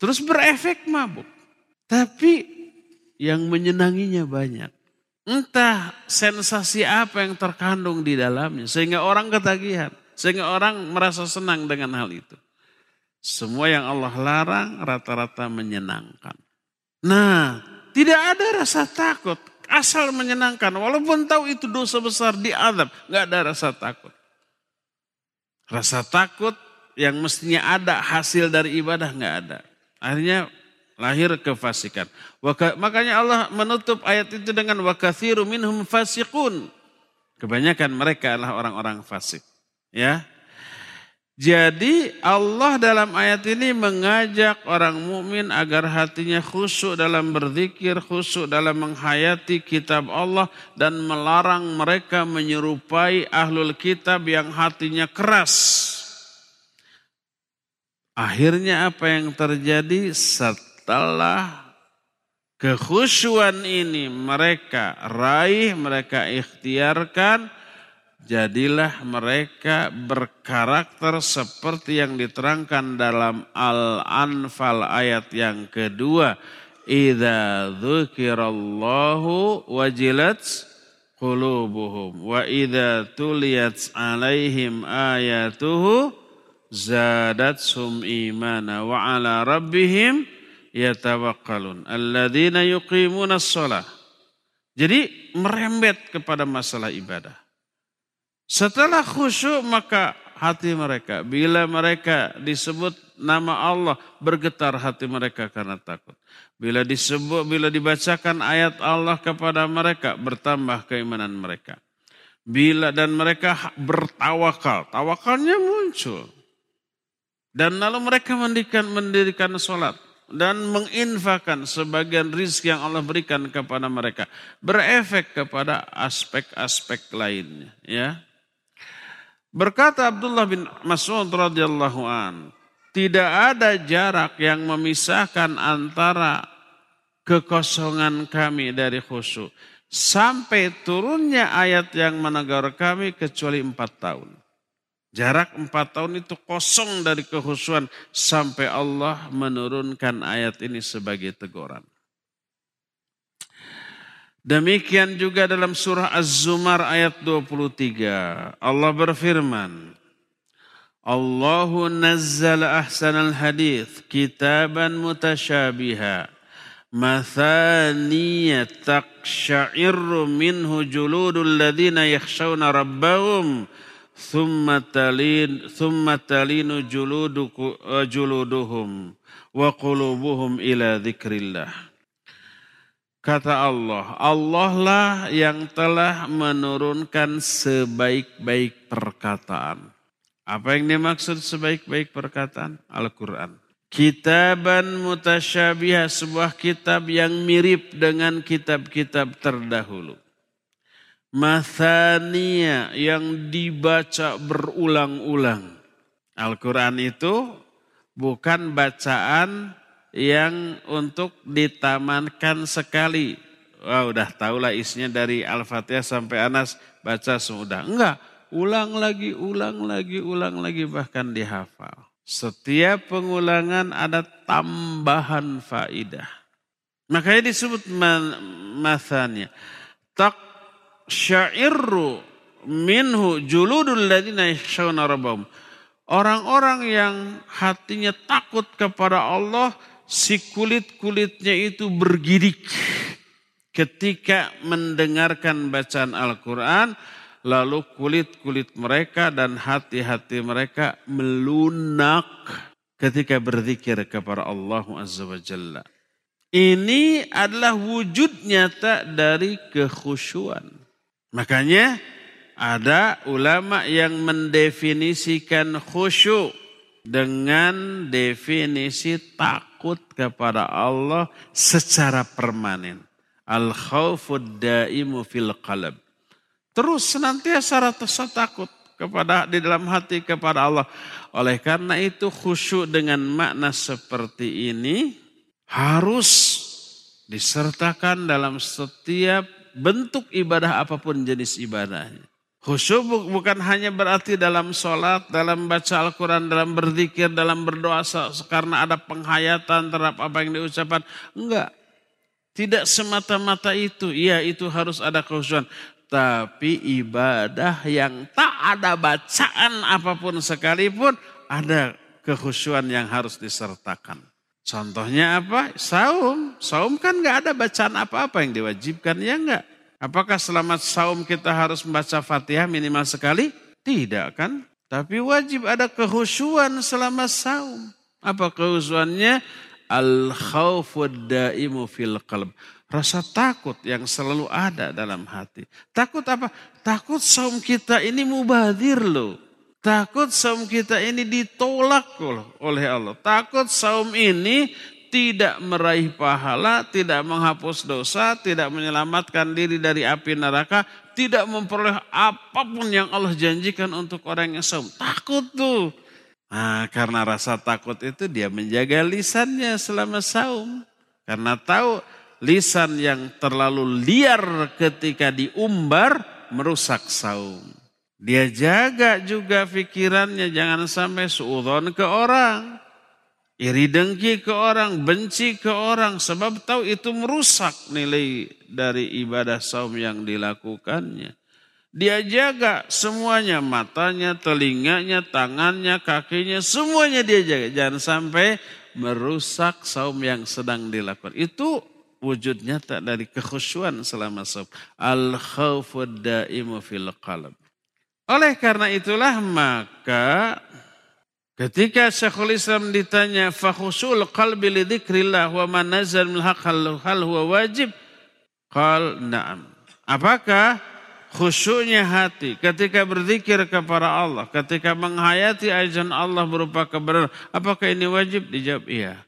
terus berefek mabuk. Tapi yang menyenanginya banyak. Entah sensasi apa yang terkandung di dalamnya, sehingga orang ketagihan, sehingga orang merasa senang dengan hal itu. Semua yang Allah larang rata-rata menyenangkan. Nah, tidak ada rasa takut, asal menyenangkan. Walaupun tahu itu dosa besar di adab, nggak ada rasa takut. Rasa takut yang mestinya ada hasil dari ibadah nggak ada. Akhirnya lahir kefasikan. Makanya Allah menutup ayat itu dengan wakathiru minhum fasikun. Kebanyakan mereka adalah orang-orang fasik. Ya, jadi Allah dalam ayat ini mengajak orang mukmin agar hatinya khusyuk dalam berzikir, khusyuk dalam menghayati kitab Allah dan melarang mereka menyerupai ahlul kitab yang hatinya keras. Akhirnya apa yang terjadi? Setelah kekhusyuan ini mereka raih, mereka ikhtiarkan, jadilah mereka berkarakter seperti yang diterangkan dalam Al-Anfal ayat yang kedua. Idza dzukirallahu wajilat qulubuhum wa idza tuliyat alaihim ayatuhu zadatsum imana wa ala rabbihim yatawakkalun alladzina yuqimuna shalah. Jadi merembet kepada masalah ibadah. Setelah khusyuk maka hati mereka bila mereka disebut nama Allah bergetar hati mereka karena takut. Bila disebut bila dibacakan ayat Allah kepada mereka bertambah keimanan mereka. Bila dan mereka bertawakal, tawakalnya muncul. Dan lalu mereka mendirikan, mendirikan sholat dan menginfakan sebagian rizki yang Allah berikan kepada mereka. Berefek kepada aspek-aspek lainnya. Ya. Berkata Abdullah bin Mas'ud radhiyallahu an, tidak ada jarak yang memisahkan antara kekosongan kami dari khusyuk sampai turunnya ayat yang menegur kami kecuali empat tahun. Jarak empat tahun itu kosong dari kehusuan sampai Allah menurunkan ayat ini sebagai teguran. Demikian juga dalam surah Az-Zumar ayat 23. Allah berfirman, Allahu nazzala ahsanal hadith kitaban mutasyabiha mathaniya taqsha'irru minhu juludul ladhina yakhshawna rabbahum thumma talin thumma talinu juluduku, uh, juluduhum wa qulubuhum ila dzikrillah. Kata Allah, Allah lah yang telah menurunkan sebaik-baik perkataan. Apa yang dimaksud sebaik-baik perkataan? Al-Quran. Kitaban mutasyabihah, sebuah kitab yang mirip dengan kitab-kitab terdahulu. Mathania yang dibaca berulang-ulang. Al-Quran itu bukan bacaan yang untuk ditamankan sekali. Wah udah tahulah isinya dari Al-Fatihah sampai Anas baca sudah. Enggak, ulang lagi, ulang lagi, ulang lagi bahkan dihafal. Setiap pengulangan ada tambahan faidah. Makanya disebut mathanya. Tak syairu minhu juludul ladina rabbahum. Orang-orang yang hatinya takut kepada Allah, si kulit-kulitnya itu bergidik ketika mendengarkan bacaan Al-Quran lalu kulit-kulit mereka dan hati-hati mereka melunak ketika berzikir kepada Allah Azza wa Jalla. Ini adalah wujud nyata dari kekhusyuan. Makanya ada ulama yang mendefinisikan khusyuk dengan definisi takut kepada Allah secara permanen. Al-khawfud daimu fil qalb Terus senantiasa rasa takut kepada di dalam hati kepada Allah. Oleh karena itu khusyuk dengan makna seperti ini harus disertakan dalam setiap bentuk ibadah apa pun jenis ibadahnya. Khusyuk bukan hanya berarti dalam sholat, dalam baca Al-Quran, dalam berzikir, dalam berdoa karena ada penghayatan terhadap apa yang diucapkan. Enggak. Tidak semata-mata itu. Iya itu harus ada khusyuan tapi ibadah yang tak ada bacaan apa pun sekalipun ada kekhusyuan yang harus disertakan. Contohnya apa? Saum. Saum kan nggak ada bacaan apa-apa yang diwajibkan, ya enggak? Apakah selamat saum kita harus membaca fatihah minimal sekali? Tidak kan? Tapi wajib ada kekhusyuan selama saum. Apa kekhusyuannya? Al-khawfud daimu fil qalb Rasa takut yang selalu ada dalam hati. Takut apa? Takut saum kita ini mubadir loh. Takut saum kita ini ditolak oleh Allah. Takut saum ini tidak meraih pahala, tidak menghapus dosa, tidak menyelamatkan diri dari api neraka, tidak memperoleh apa pun yang Allah janjikan untuk orang yang saum. Takut tuh. Nah, karena rasa takut itu dia menjaga lisannya selama saum. Karena tahu lisan yang terlalu liar ketika diumbar merusak saum. Dia jaga juga pikirannya jangan sampai suudon ke orang. Iri dengki ke orang, benci ke orang. Sebab tahu itu merusak nilai dari ibadah saum yang dilakukannya. Dia jaga semuanya, matanya, telinganya, tangannya, kakinya, semuanya dia jaga. Jangan sampai merusak saum yang sedang dilakukan. Itu wujud nyata dari kekhusyuan selama saum. Al khawfud daimu fil qalb. Oleh karena itulah maka ketika Syekhul Islam ditanya fakhusul qalbi li dzikrillah wa man nazal min hal huwa wajib? Qal na'am. Apakah khusyuknya hati ketika berzikir kepada Allah, ketika menghayati ajaran Allah berupa kebenaran, apakah ini wajib? Dijawab iya.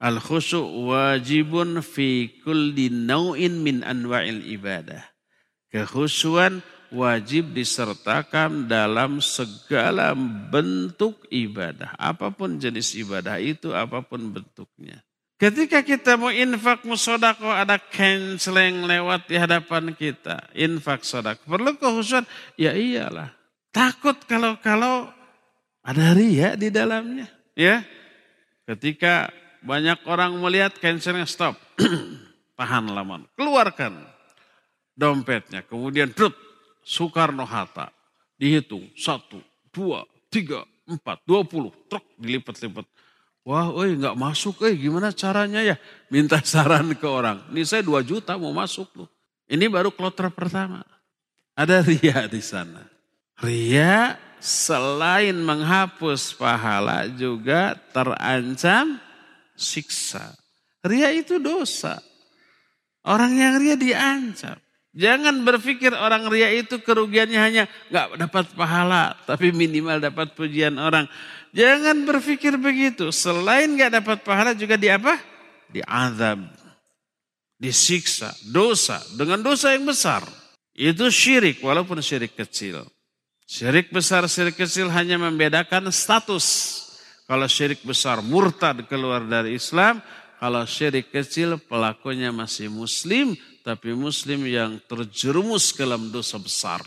Al khusyuk wajibun fi kulli nau'in min anwa'il ibadah. Kekhusyuan wajib disertakan dalam segala bentuk ibadah. Apa pun jenis ibadah itu, apa pun bentuknya. Ketika kita mau infak musodako ada canceling lewat di hadapan kita. Infak sodako. Perlu kekhusyuan? Ya iyalah. Takut kalau-kalau ada ria di dalamnya. Ya. Ketika banyak orang melihat cancernya stop. Tahan laman. Keluarkan dompetnya. Kemudian drut. Soekarno Hatta. Dihitung. Satu, dua, tiga, empat, dua puluh. Truk dilipat-lipat. Wah, oi nggak masuk, eh gimana caranya ya? Minta saran ke orang. Ini saya dua juta mau masuk tuh. Ini baru kloter pertama. Ada ria di sana. Ria selain menghapus pahala juga terancam siksa. Ria itu dosa. Orang yang ria diancam. Jangan berpikir orang ria itu kerugiannya hanya nggak dapat pahala, tapi minimal dapat pujian orang. Jangan berpikir begitu. Selain nggak dapat pahala juga di apa? Diazab, disiksa, dosa dengan dosa yang besar. Itu syirik walaupun syirik kecil. Syirik besar, syirik kecil hanya membedakan status. Kalau syirik besar murtad keluar dari Islam, kalau syirik kecil pelakunya masih muslim, tapi muslim yang terjerumus ke dalam dosa besar.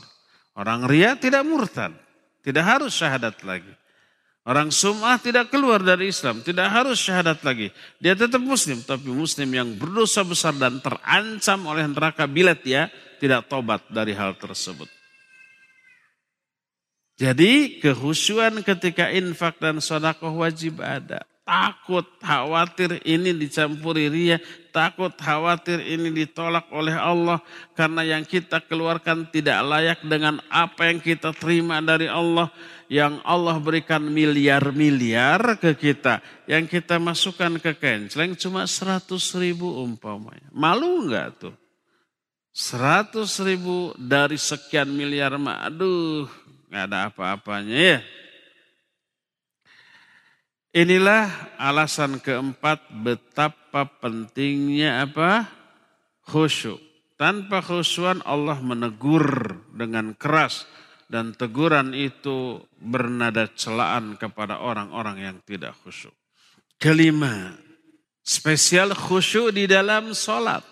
Orang ria tidak murtad, tidak harus syahadat lagi. Orang sum'ah tidak keluar dari Islam, tidak harus syahadat lagi. Dia tetap muslim, tapi muslim yang berdosa besar dan terancam oleh neraka bila dia tidak tobat dari hal tersebut. Jadi kehusuan ketika infak dan sodakoh wajib ada. Takut, khawatir ini dicampuri ria. Takut, khawatir ini ditolak oleh Allah. Karena yang kita keluarkan tidak layak dengan apa yang kita terima dari Allah. Yang Allah berikan miliar-miliar ke kita. Yang kita masukkan ke kenceleng cuma 100 ribu umpamanya. Malu enggak tuh? 100 ribu dari sekian miliar mah, aduh nggak ada apa-apanya ya. Inilah alasan keempat betapa pentingnya apa? Khusyuk. Tanpa khusyuan Allah menegur dengan keras dan teguran itu bernada celaan kepada orang-orang yang tidak khusyuk. Kelima, spesial khusyuk di dalam sholat.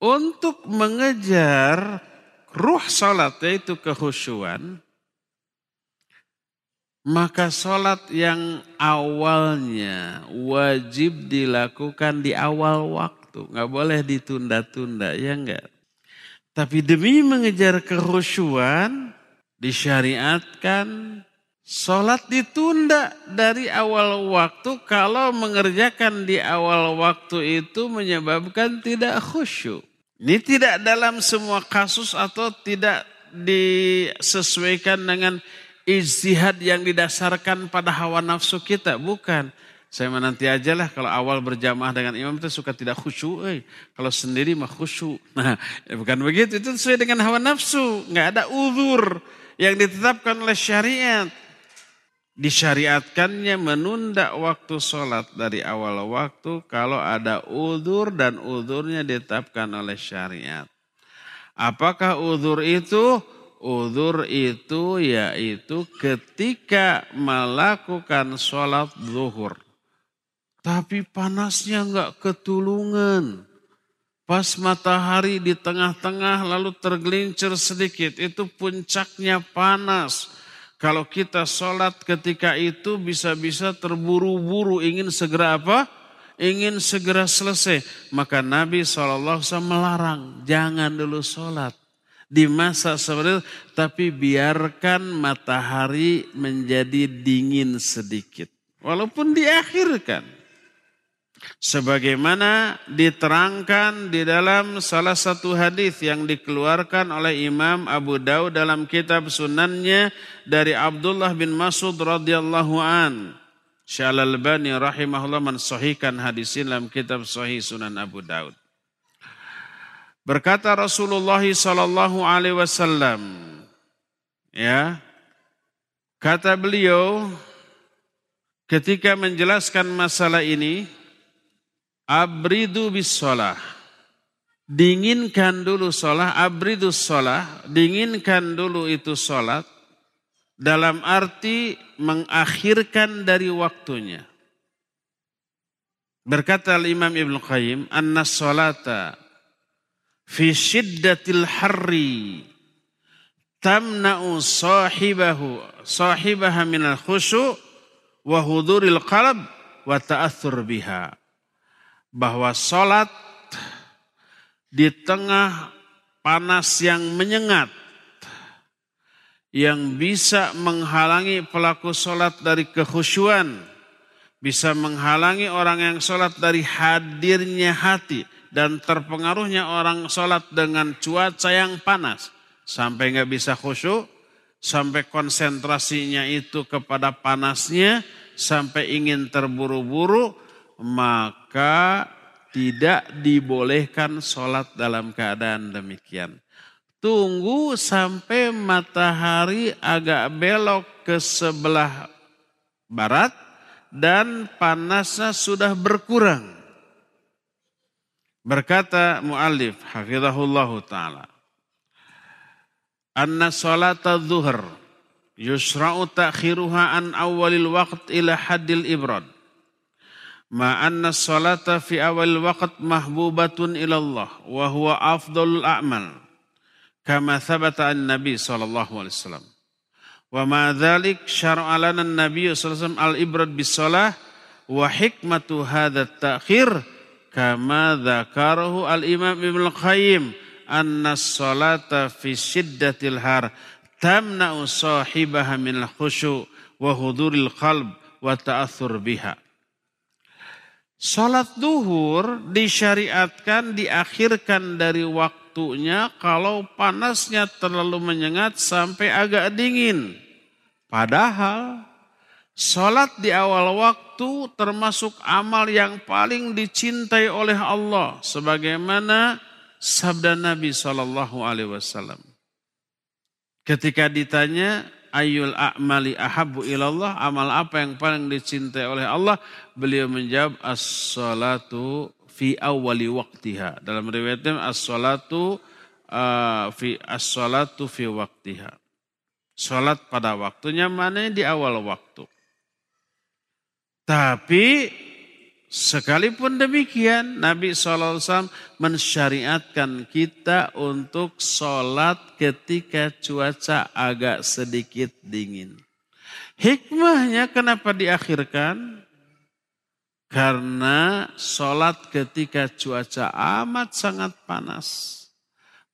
Untuk mengejar ruh salat yaitu kehusuan, maka salat yang awalnya wajib dilakukan di awal waktu. Nggak boleh ditunda-tunda, ya enggak. Tapi demi mengejar kehusuan, disyariatkan Sholat ditunda dari awal waktu kalau mengerjakan di awal waktu itu menyebabkan tidak khusyuk. Ini tidak dalam semua kasus atau tidak disesuaikan dengan ijtihad yang didasarkan pada hawa nafsu kita. Bukan. Saya menanti aja lah kalau awal berjamaah dengan imam itu suka tidak khusyuk. Eh. Kalau sendiri mah khusyuk. Nah ya bukan begitu. Itu sesuai dengan hawa nafsu. Nggak ada uzur yang ditetapkan oleh syariat disyariatkannya menunda waktu sholat dari awal waktu kalau ada udur dan udurnya ditetapkan oleh syariat. Apakah udur itu? Udur itu yaitu ketika melakukan sholat zuhur. Tapi panasnya nggak ketulungan. Pas matahari di tengah-tengah lalu tergelincir sedikit. Itu puncaknya panas kalau kita sholat ketika itu bisa-bisa terburu-buru ingin segera apa? Ingin segera selesai. Maka Nabi SAW melarang, jangan dulu sholat. Di masa itu, tapi biarkan matahari menjadi dingin sedikit. Walaupun diakhirkan. Sebagaimana diterangkan di dalam salah satu hadis yang dikeluarkan oleh Imam Abu Daud dalam kitab sunannya dari Abdullah bin Mas'ud radhiyallahu an. Syalal Bani rahimahullah mensahihkan hadis dalam kitab Sahih Sunan Abu Daud. Berkata Rasulullah sallallahu alaihi wasallam, ya, kata beliau ketika menjelaskan masalah ini, Abridu bis. Dinginkan dulu sholat, abridu sholah, dinginkan dulu itu sholat. Dalam arti mengakhirkan dari waktunya. Berkata Imam Ibn Qayyim, Anna sholata fi syiddatil harri tamna'u sahibahu sahibaha minal khusyu wa huduril qalb wa ta'athur biha. Bahwa sholat di tengah panas yang menyengat yang bisa menghalangi pelaku sholat dari kekhusyuan, bisa menghalangi orang yang sholat dari hadirnya hati dan terpengaruhnya orang sholat dengan cuaca yang panas sampai nggak bisa khusyuk, sampai konsentrasinya itu kepada panasnya, sampai ingin terburu-buru, maka tidak dibolehkan sholat dalam keadaan demikian. Tunggu sampai matahari agak belok ke sebelah barat dan panasnya sudah berkurang. Berkata muallif hafizahullah taala. Anna salata zuhur yusra'u ta'khiruha an awalil waqt ila haddil ibrad. Ma anna salata fi awal waqt mahbubatun ila Allah wa huwa afdalul a'mal. Kama thabata an Nabi sallallahu alaihi wasallam. Wa ma dhalik syar'a lana Nabi sallallahu alaihi wasallam al-ibrad bis salah wa hikmatu hadha at-ta'khir kama dzakarahu al-Imam Ibnu Qayyim anna salata fi syiddatil har tamna'u sahibaha min khusyu wa huduril qalb wa ta'athur biha. Salat duhur disyariatkan diakhirkan dari waktunya kalau panasnya terlalu menyengat sampai agak dingin. Padahal Salat di awal waktu termasuk amal yang paling dicintai oleh Allah sebagaimana sabda Nabi Shallallahu alaihi wasallam. Ketika ditanya ayul a'mali ahabu ilallah, amal apa yang paling dicintai oleh Allah? Beliau menjawab as-salatu fi awali waktiha. Dalam riwayatnya as-salatu uh, fi as-salatu fi waktiha. Salat pada waktunya mana di awal waktu. Tapi sekalipun demikian Nabi SAW mensyariatkan kita untuk sholat ketika cuaca agak sedikit dingin. Hikmahnya kenapa diakhirkan? Karena sholat ketika cuaca amat sangat panas.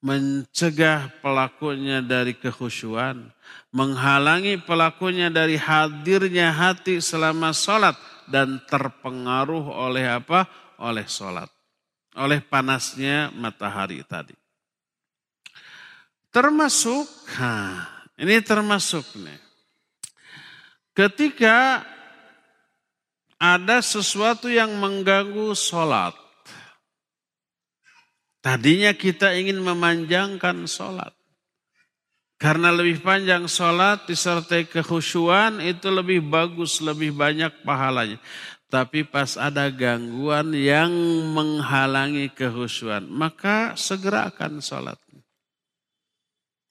Mencegah pelakunya dari kekhusyuan menghalangi pelakunya dari hadirnya hati selama sholat dan terpengaruh oleh apa? Oleh sholat. Oleh panasnya matahari tadi. Termasuk, ha, ini termasuk nih. Ketika ada sesuatu yang mengganggu sholat. Tadinya kita ingin memanjangkan sholat. Karena lebih panjang sholat disertai kekhusyuan itu lebih bagus, lebih banyak pahalanya. Tapi pas ada gangguan yang menghalangi kekhusyuan, maka segerakan sholat.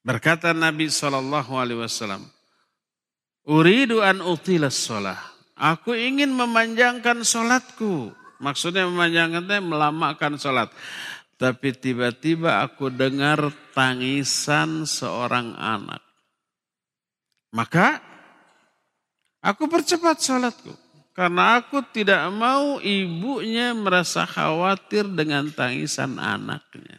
Berkata Nabi Shallallahu Alaihi Wasallam, Uridu an utilas sholat. Aku ingin memanjangkan sholatku. Maksudnya memanjangkan melamakan sholat. Tapi tiba-tiba aku dengar tangisan seorang anak. Maka aku percepat sholatku. Karena aku tidak mau ibunya merasa khawatir dengan tangisan anaknya.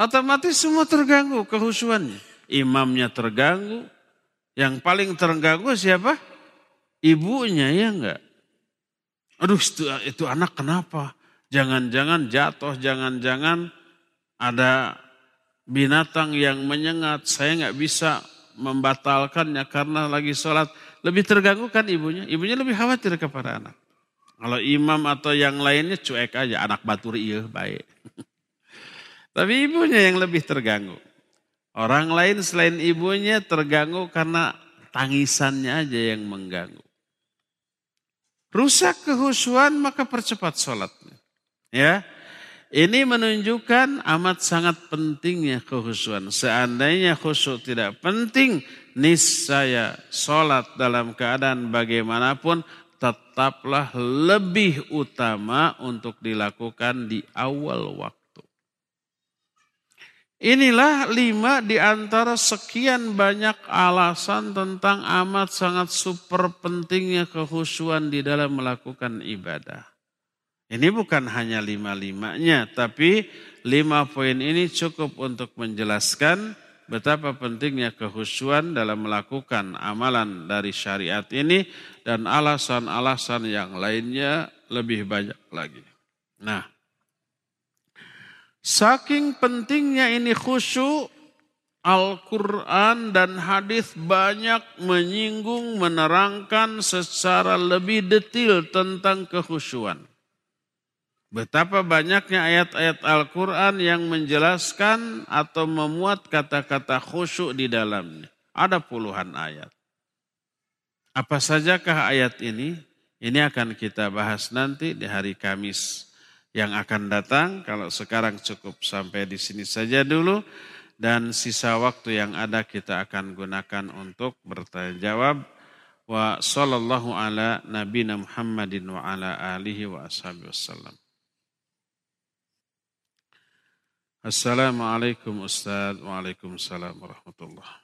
Otomatis semua terganggu kehusuannya. Imamnya terganggu. Yang paling terganggu siapa? Ibunya ya enggak. Aduh itu, itu anak kenapa? Jangan-jangan jatuh, jangan-jangan ada binatang yang menyengat. Saya nggak bisa membatalkannya karena lagi sholat. Lebih terganggu kan ibunya? Ibunya lebih khawatir kepada anak. Kalau imam atau yang lainnya cuek aja. Anak baturi iya baik. Tapi ibunya yang lebih terganggu. Orang lain selain ibunya terganggu karena tangisannya aja yang mengganggu. Rusak kehusuan maka percepat sholatnya. Ya, ini menunjukkan amat sangat pentingnya kehusuan. Seandainya khusyuk tidak penting, niscaya sholat dalam keadaan bagaimanapun tetaplah lebih utama untuk dilakukan di awal waktu. Inilah lima di antara sekian banyak alasan tentang amat sangat super pentingnya kehusuan di dalam melakukan ibadah. Ini bukan hanya lima-limanya, tapi lima poin ini cukup untuk menjelaskan betapa pentingnya kehusuan dalam melakukan amalan dari syariat ini dan alasan-alasan yang lainnya lebih banyak lagi. Nah, saking pentingnya ini khusyuk, Al-Quran dan hadis banyak menyinggung, menerangkan secara lebih detail tentang kehusuan. Betapa banyaknya ayat-ayat Al-Quran yang menjelaskan atau memuat kata-kata khusyuk di dalamnya. Ada puluhan ayat. Apa sajakah ayat ini? Ini akan kita bahas nanti di hari Kamis yang akan datang. Kalau sekarang cukup sampai di sini saja dulu dan sisa waktu yang ada kita akan gunakan untuk bertanya jawab. Wa sallallahu ala nabina Muhammadin wa ala alihi wa ashabihi wassalam. Assalamualaikum Ustaz. Waalaikumsalam warahmatullahi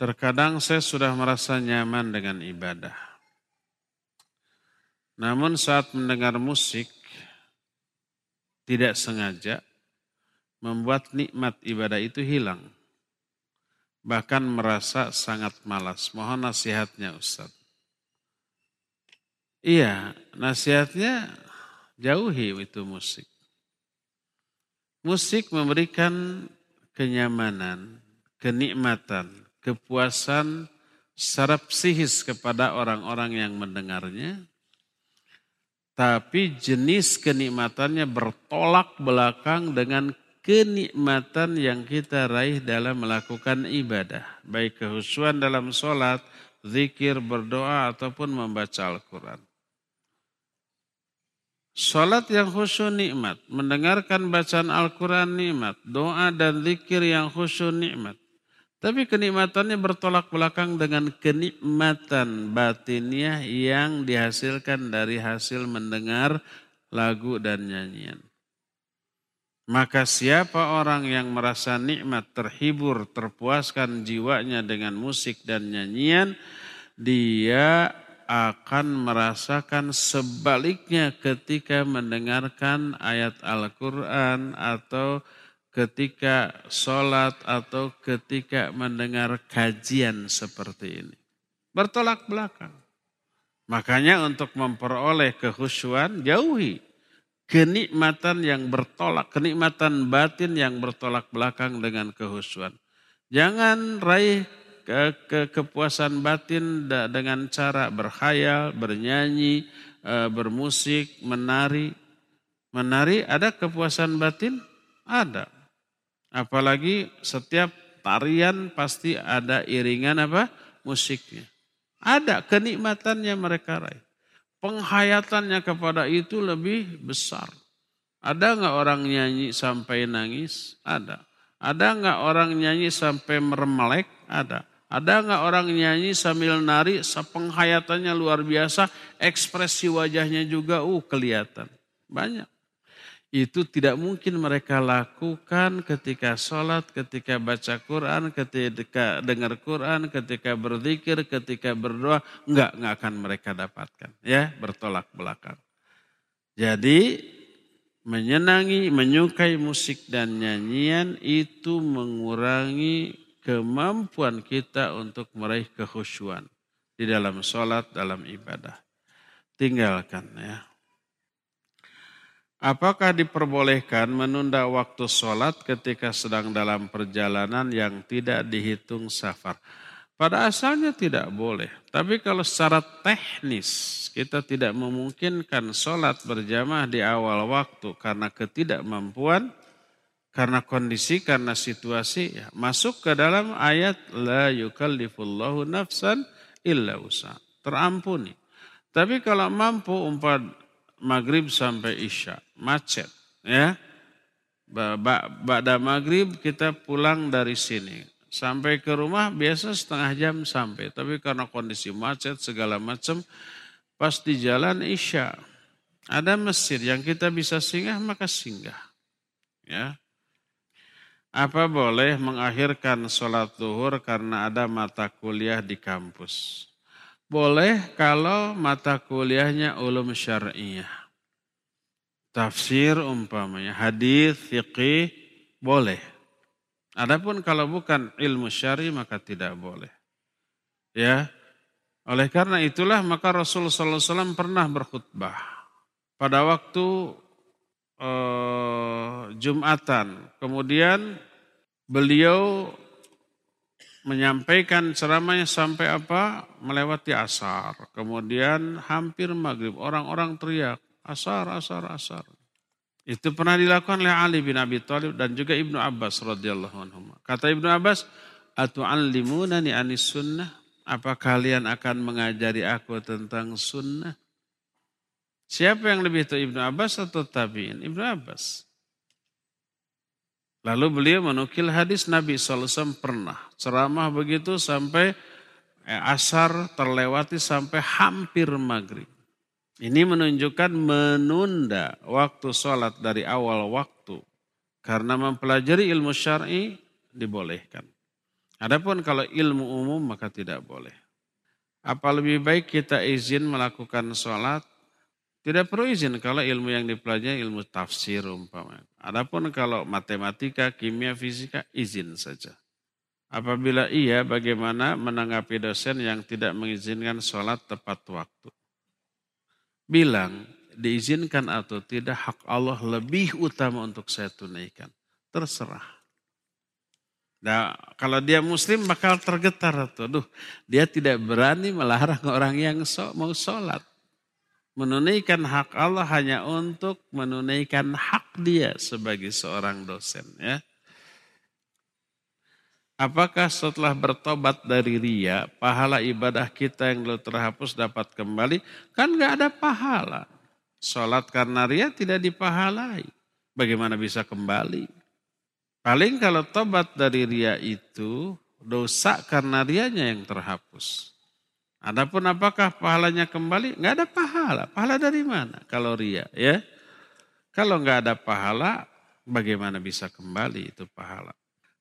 Terkadang saya sudah merasa nyaman dengan ibadah. Namun saat mendengar musik, tidak sengaja membuat nikmat ibadah itu hilang. Bahkan merasa sangat malas. Mohon nasihatnya Ustaz. Iya, nasihatnya jauhi itu musik. Musik memberikan kenyamanan, kenikmatan, kepuasan secara psikis kepada orang-orang yang mendengarnya. Tapi jenis kenikmatannya bertolak belakang dengan kenikmatan yang kita raih dalam melakukan ibadah. Baik kehusuan dalam sholat, zikir, berdoa, ataupun membaca Al-Quran. Sholat yang khusyuk nikmat, mendengarkan bacaan Al-Quran nikmat, doa dan zikir yang khusyuk nikmat. Tapi kenikmatannya bertolak belakang dengan kenikmatan batiniah yang dihasilkan dari hasil mendengar lagu dan nyanyian. Maka siapa orang yang merasa nikmat, terhibur, terpuaskan jiwanya dengan musik dan nyanyian, dia akan merasakan sebaliknya ketika mendengarkan ayat Al-Quran atau ketika sholat atau ketika mendengar kajian seperti ini. Bertolak belakang. Makanya untuk memperoleh kehusuan jauhi kenikmatan yang bertolak, kenikmatan batin yang bertolak belakang dengan kehusuan. Jangan raih ke, ke kepuasan batin dengan cara berkhayal, bernyanyi, e, bermusik, menari. Menari ada kepuasan batin? Ada. Apalagi setiap tarian pasti ada iringan apa? Musiknya. Ada kenikmatannya mereka raih penghayatannya kepada itu lebih besar. Ada nggak orang nyanyi sampai nangis? Ada. Ada nggak orang nyanyi sampai meremelek? Ada. Ada nggak orang nyanyi sambil nari, penghayatannya luar biasa, ekspresi wajahnya juga uh kelihatan. Banyak. Itu tidak mungkin mereka lakukan ketika sholat, ketika baca Quran, ketika dengar Quran, ketika berzikir, ketika berdoa. Enggak, enggak akan mereka dapatkan. Ya, bertolak belakang. Jadi menyenangi, menyukai musik dan nyanyian itu mengurangi kemampuan kita untuk meraih kehusuan di dalam sholat, dalam ibadah. Tinggalkan ya. Apakah diperbolehkan menunda waktu sholat ketika sedang dalam perjalanan yang tidak dihitung safar? Pada asalnya tidak boleh. Tapi kalau secara teknis kita tidak memungkinkan sholat berjamaah di awal waktu karena ketidakmampuan, karena kondisi, karena situasi, ya, masuk ke dalam ayat la yukallifullahu nafsan illa usaha. Terampuni. Tapi kalau mampu umpat maghrib sampai isya, macet. Ya, Ba'da maghrib kita pulang dari sini. Sampai ke rumah biasa setengah jam sampai. Tapi karena kondisi macet segala macam, pas di jalan isya. Ada masjid yang kita bisa singgah maka singgah. Ya. Apa boleh mengakhirkan sholat zuhur karena ada mata kuliah di kampus? Boleh kalau mata kuliahnya ulum syariah. Tafsir umpamanya, hadis, fiqih, boleh. Adapun kalau bukan ilmu syari maka tidak boleh. Ya, oleh karena itulah maka Rasulullah SAW pernah berkhutbah pada waktu uh, Jumatan. Kemudian Beliau menyampaikan ceramahnya sampai apa? Melewati asar. Kemudian hampir maghrib. Orang-orang teriak, asar, asar, asar. Itu pernah dilakukan oleh Ali bin Abi Thalib dan juga Ibnu Abbas radhiyallahu anhu. Kata Ibnu Abbas, "Atu'allimunani anis sunnah?" Apa kalian akan mengajari aku tentang sunnah? Siapa yang lebih tahu Ibnu Abbas atau Tabi'in? Ibnu Abbas. Lalu beliau menukil hadis Nabi SAW pernah ceramah begitu sampai eh, asar terlewati sampai hampir maghrib. Ini menunjukkan menunda waktu sholat dari awal waktu. Karena mempelajari ilmu syar'i dibolehkan. Adapun kalau ilmu umum maka tidak boleh. Apa lebih baik kita izin melakukan sholat? Tidak perlu izin kalau ilmu yang dipelajari ilmu tafsir umpamanya. Adapun kalau matematika, kimia, fisika izin saja. Apabila iya, bagaimana menanggapi dosen yang tidak mengizinkan sholat tepat waktu? bilang diizinkan atau tidak hak Allah lebih utama untuk saya tunaikan. Terserah. Nah, kalau dia muslim bakal tergetar atau Duh, dia tidak berani melarang orang yang so, mau sholat. Menunaikan hak Allah hanya untuk menunaikan hak dia sebagai seorang dosen. ya. Apakah setelah bertobat dari ria, pahala ibadah kita yang dulu terhapus dapat kembali? Kan gak ada pahala. Sholat karena ria tidak dipahalai. Bagaimana bisa kembali? Paling kalau tobat dari ria itu, dosa karena rianya yang terhapus. Adapun apakah pahalanya kembali? Gak ada pahala. Pahala dari mana? Kalau ria ya. Kalau nggak ada pahala, bagaimana bisa kembali itu pahala?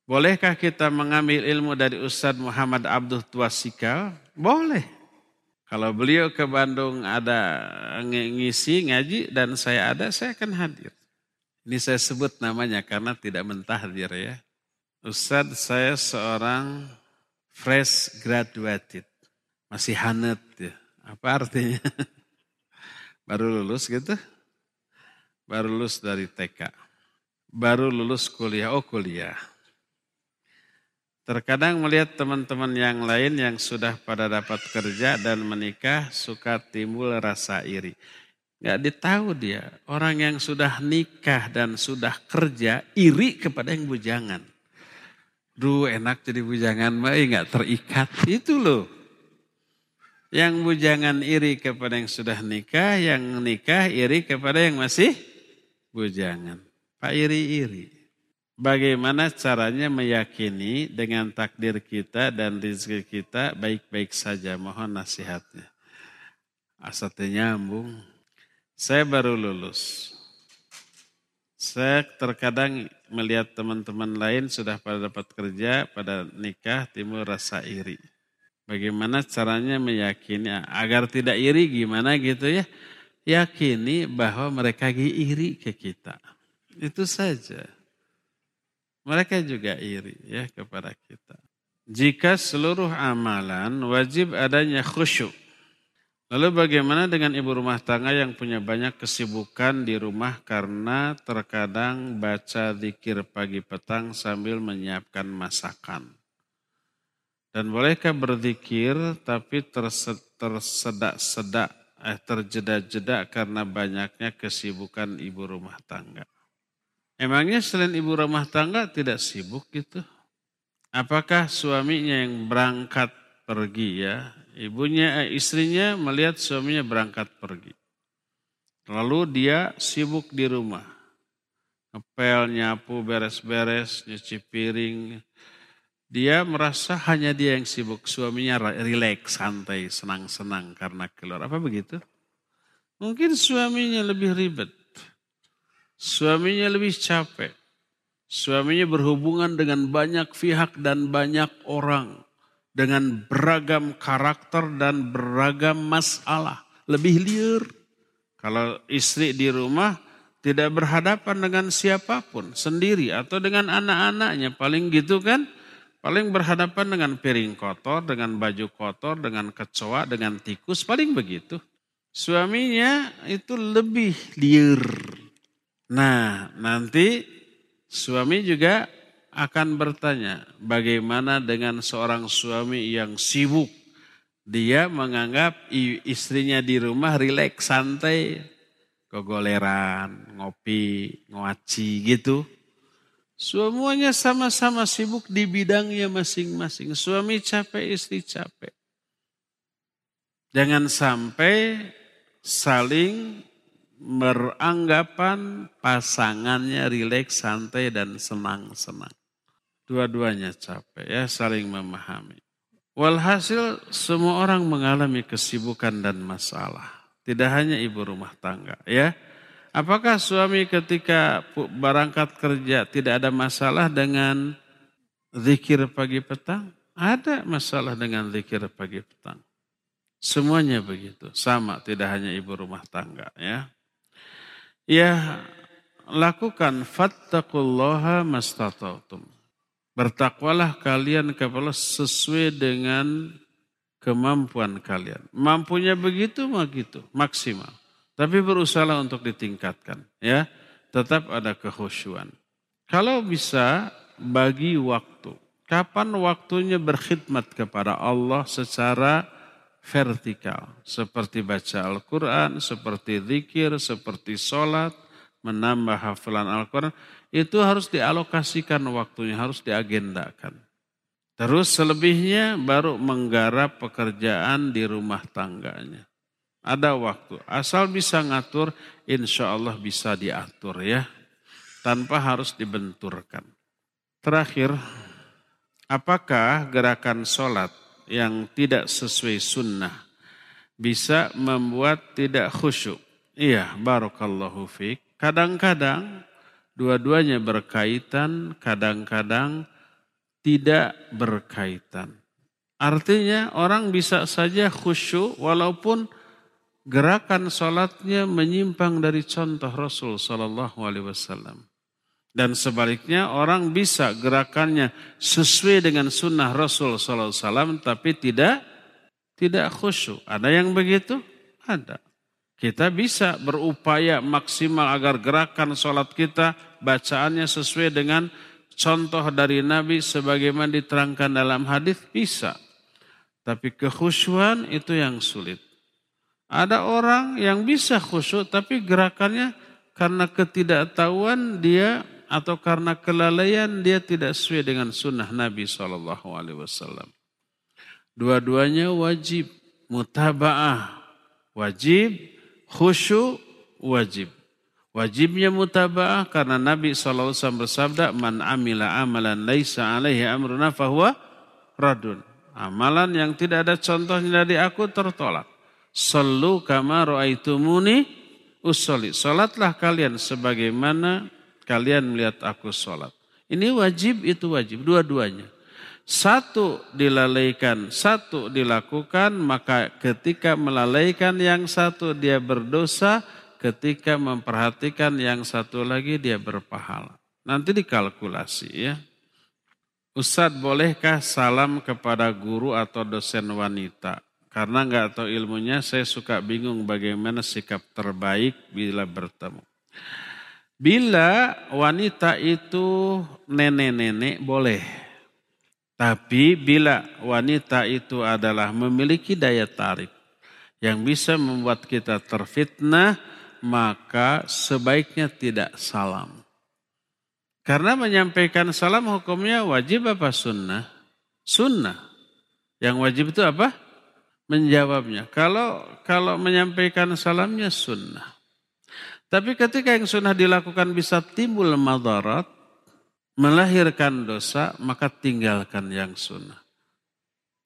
Bolehkah kita mengambil ilmu dari Ustadz Muhammad Abdul Tuasikal? Boleh. Kalau beliau ke Bandung ada ngisi ngaji dan saya ada, saya akan hadir. Ini saya sebut namanya karena tidak mentahdir ya. Ustadz saya seorang fresh graduated. Masih hanet ya. Apa artinya? Baru lulus gitu? Baru lulus dari TK. Baru lulus kuliah, oh kuliah Terkadang melihat teman-teman yang lain yang sudah pada dapat kerja dan menikah suka timbul rasa iri. Gak ditahu dia, orang yang sudah nikah dan sudah kerja iri kepada yang bujangan. Duh enak jadi bujangan, mah nggak terikat. Itu loh. Yang bujangan iri kepada yang sudah nikah, yang nikah iri kepada yang masih bujangan. Pak iri-iri. Bagaimana caranya meyakini dengan takdir kita dan rezeki kita baik-baik saja. Mohon nasihatnya. Asatnya nyambung. Saya baru lulus. Saya terkadang melihat teman-teman lain sudah pada dapat kerja, pada nikah, timbul rasa iri. Bagaimana caranya meyakini agar tidak iri gimana gitu ya. Yakini bahwa mereka iri ke kita. Itu saja. Mereka juga iri ya kepada kita. Jika seluruh amalan wajib adanya khusyuk. Lalu bagaimana dengan ibu rumah tangga yang punya banyak kesibukan di rumah karena terkadang baca zikir pagi petang sambil menyiapkan masakan. Dan bolehkah berzikir tapi tersedak-sedak, eh, terjeda-jeda karena banyaknya kesibukan ibu rumah tangga. Emangnya selain ibu rumah tangga tidak sibuk gitu? Apakah suaminya yang berangkat pergi ya? Ibunya, eh, istrinya melihat suaminya berangkat pergi. Lalu dia sibuk di rumah. Ngepel, nyapu, beres-beres, nyuci piring. Dia merasa hanya dia yang sibuk. Suaminya rileks, santai, senang-senang karena keluar. Apa begitu? Mungkin suaminya lebih ribet. Suaminya lebih capek. Suaminya berhubungan dengan banyak pihak dan banyak orang. Dengan beragam karakter dan beragam masalah. Lebih liar. Kalau istri di rumah tidak berhadapan dengan siapa pun. Sendiri atau dengan anak-anaknya. Paling gitu kan. Paling berhadapan dengan piring kotor, dengan baju kotor, dengan kecoa, dengan tikus. Paling begitu. Suaminya itu lebih liar Nah, nanti suami juga akan bertanya, bagaimana dengan seorang suami yang sibuk? Dia menganggap istrinya di rumah rileks, santai, kegoleran, ngopi, ngoaci gitu. Semuanya sama-sama sibuk di bidangnya masing-masing. Suami capek, istri capek. Jangan sampai saling beranggapan pasangannya rileks, santai, dan senang-senang. Dua-duanya capek ya, saling memahami. Walhasil semua orang mengalami kesibukan dan masalah. Tidak hanya ibu rumah tangga ya. Apakah suami ketika berangkat kerja tidak ada masalah dengan zikir pagi petang? Ada masalah dengan zikir pagi petang. Semuanya begitu, sama tidak hanya ibu rumah tangga ya. Ya, lakukan fattaqullaha mastata'tum. Bertakwalah kalian kepada sesuai dengan kemampuan kalian. Mampunya begitu, begitu, maksimal. Tapi berusaha untuk ditingkatkan, ya. Tetap ada kehusuan. Kalau bisa bagi waktu. Kapan waktunya berkhidmat kepada Allah secara vertikal. Seperti baca Al-Quran, seperti zikir, seperti sholat, menambah hafalan Al-Quran. Itu harus dialokasikan waktunya, harus diagendakan. Terus selebihnya baru menggarap pekerjaan di rumah tangganya. Ada waktu. Asal bisa ngatur, insya Allah bisa diatur ya. Tanpa harus dibenturkan. Terakhir, apakah gerakan sholat yang tidak sesuai sunnah bisa membuat tidak khusyuk. Iya, barakallahu fiq. Kadang-kadang dua-duanya berkaitan, kadang-kadang tidak berkaitan. Artinya orang bisa saja khusyuk walaupun gerakan sholatnya menyimpang dari contoh Rasul Sallallahu Alaihi Wasallam. Dan sebaliknya orang bisa gerakannya sesuai dengan sunnah Rasul SAW tapi tidak tidak khusyuk. Ada yang begitu? Ada. Kita bisa berupaya maksimal agar gerakan sholat kita bacaannya sesuai dengan contoh dari Nabi sebagaimana diterangkan dalam hadis bisa. Tapi kekhusyuan itu yang sulit. Ada orang yang bisa khusyuk tapi gerakannya karena ketidaktahuan dia atau karena kelalaian dia tidak sesuai dengan sunnah Nabi Shallallahu Alaihi Wasallam. Dua-duanya wajib mutabaah, wajib khusyuk, wajib. Wajibnya mutabaah karena Nabi SAW bersabda, Man amila amalan laisa alaihi amruna fahuwa radun. Amalan yang tidak ada contohnya dari aku tertolak. Sallu kama ra'aitumuni usolli. Salatlah kalian sebagaimana kalian melihat aku sholat. Ini wajib, itu wajib, dua-duanya. Satu dilalaikan, satu dilakukan, maka ketika melalaikan yang satu dia berdosa, ketika memperhatikan yang satu lagi dia berpahala. Nanti dikalkulasi ya. Ustadz bolehkah salam kepada guru atau dosen wanita? Karena nggak tahu ilmunya saya suka bingung bagaimana sikap terbaik bila bertemu. Bila wanita itu nenek-nenek boleh. Tapi bila wanita itu adalah memiliki daya tarik yang bisa membuat kita terfitnah, maka sebaiknya tidak salam. Karena menyampaikan salam hukumnya wajib apa sunnah? Sunnah. Yang wajib itu apa? Menjawabnya. Kalau kalau menyampaikan salamnya sunnah. Tapi ketika yang sunnah dilakukan bisa timbul madarat, melahirkan dosa, maka tinggalkan yang sunnah.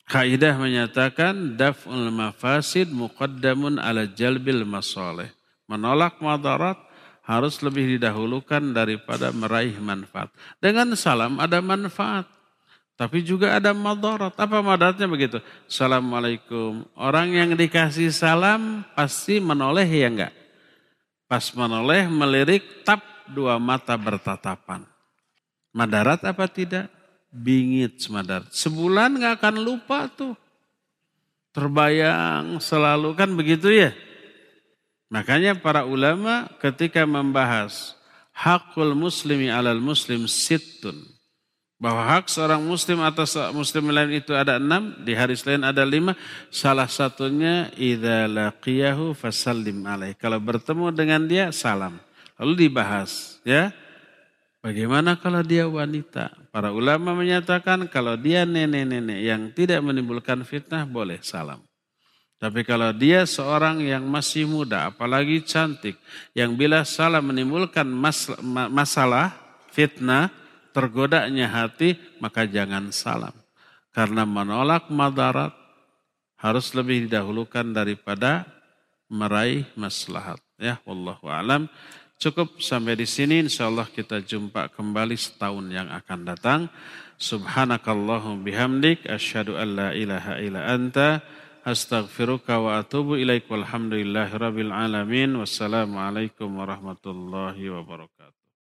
Kaidah menyatakan daf'ul mafasid muqaddamun ala jalbil masoleh. Menolak madarat harus lebih didahulukan daripada meraih manfaat. Dengan salam ada manfaat. Tapi juga ada madarat. Apa madaratnya begitu? Assalamualaikum. Orang yang dikasih salam pasti menoleh ya enggak? Pas menoleh melirik tap dua mata bertatapan. Madarat apa tidak? Bingit madarat. Sebulan nggak akan lupa tuh. Terbayang selalu kan begitu ya. Makanya para ulama ketika membahas hakul muslimi alal muslim situn. Bahwa hak seorang muslim atas muslim lain itu ada enam, di hari lain ada lima. Salah satunya, idza laqiyahu fasallim alaih. Kalau bertemu dengan dia, salam. Lalu dibahas, ya. Bagaimana kalau dia wanita? Para ulama menyatakan kalau dia nenek-nenek yang tidak menimbulkan fitnah, boleh salam. Tapi kalau dia seorang yang masih muda, apalagi cantik, yang bila salah menimbulkan masalah, fitnah, tergodanya hati, maka jangan salam. Karena menolak madarat harus lebih didahulukan daripada meraih maslahat. Ya, wallahu alam. Cukup sampai di sini insyaallah kita jumpa kembali setahun yang akan datang. Subhanakallahum bihamdik asyhadu an la ilaha illa anta astaghfiruka wa atubu ilaik walhamdulillahi rabbil alamin wassalamu alaikum warahmatullahi wabarakatuh.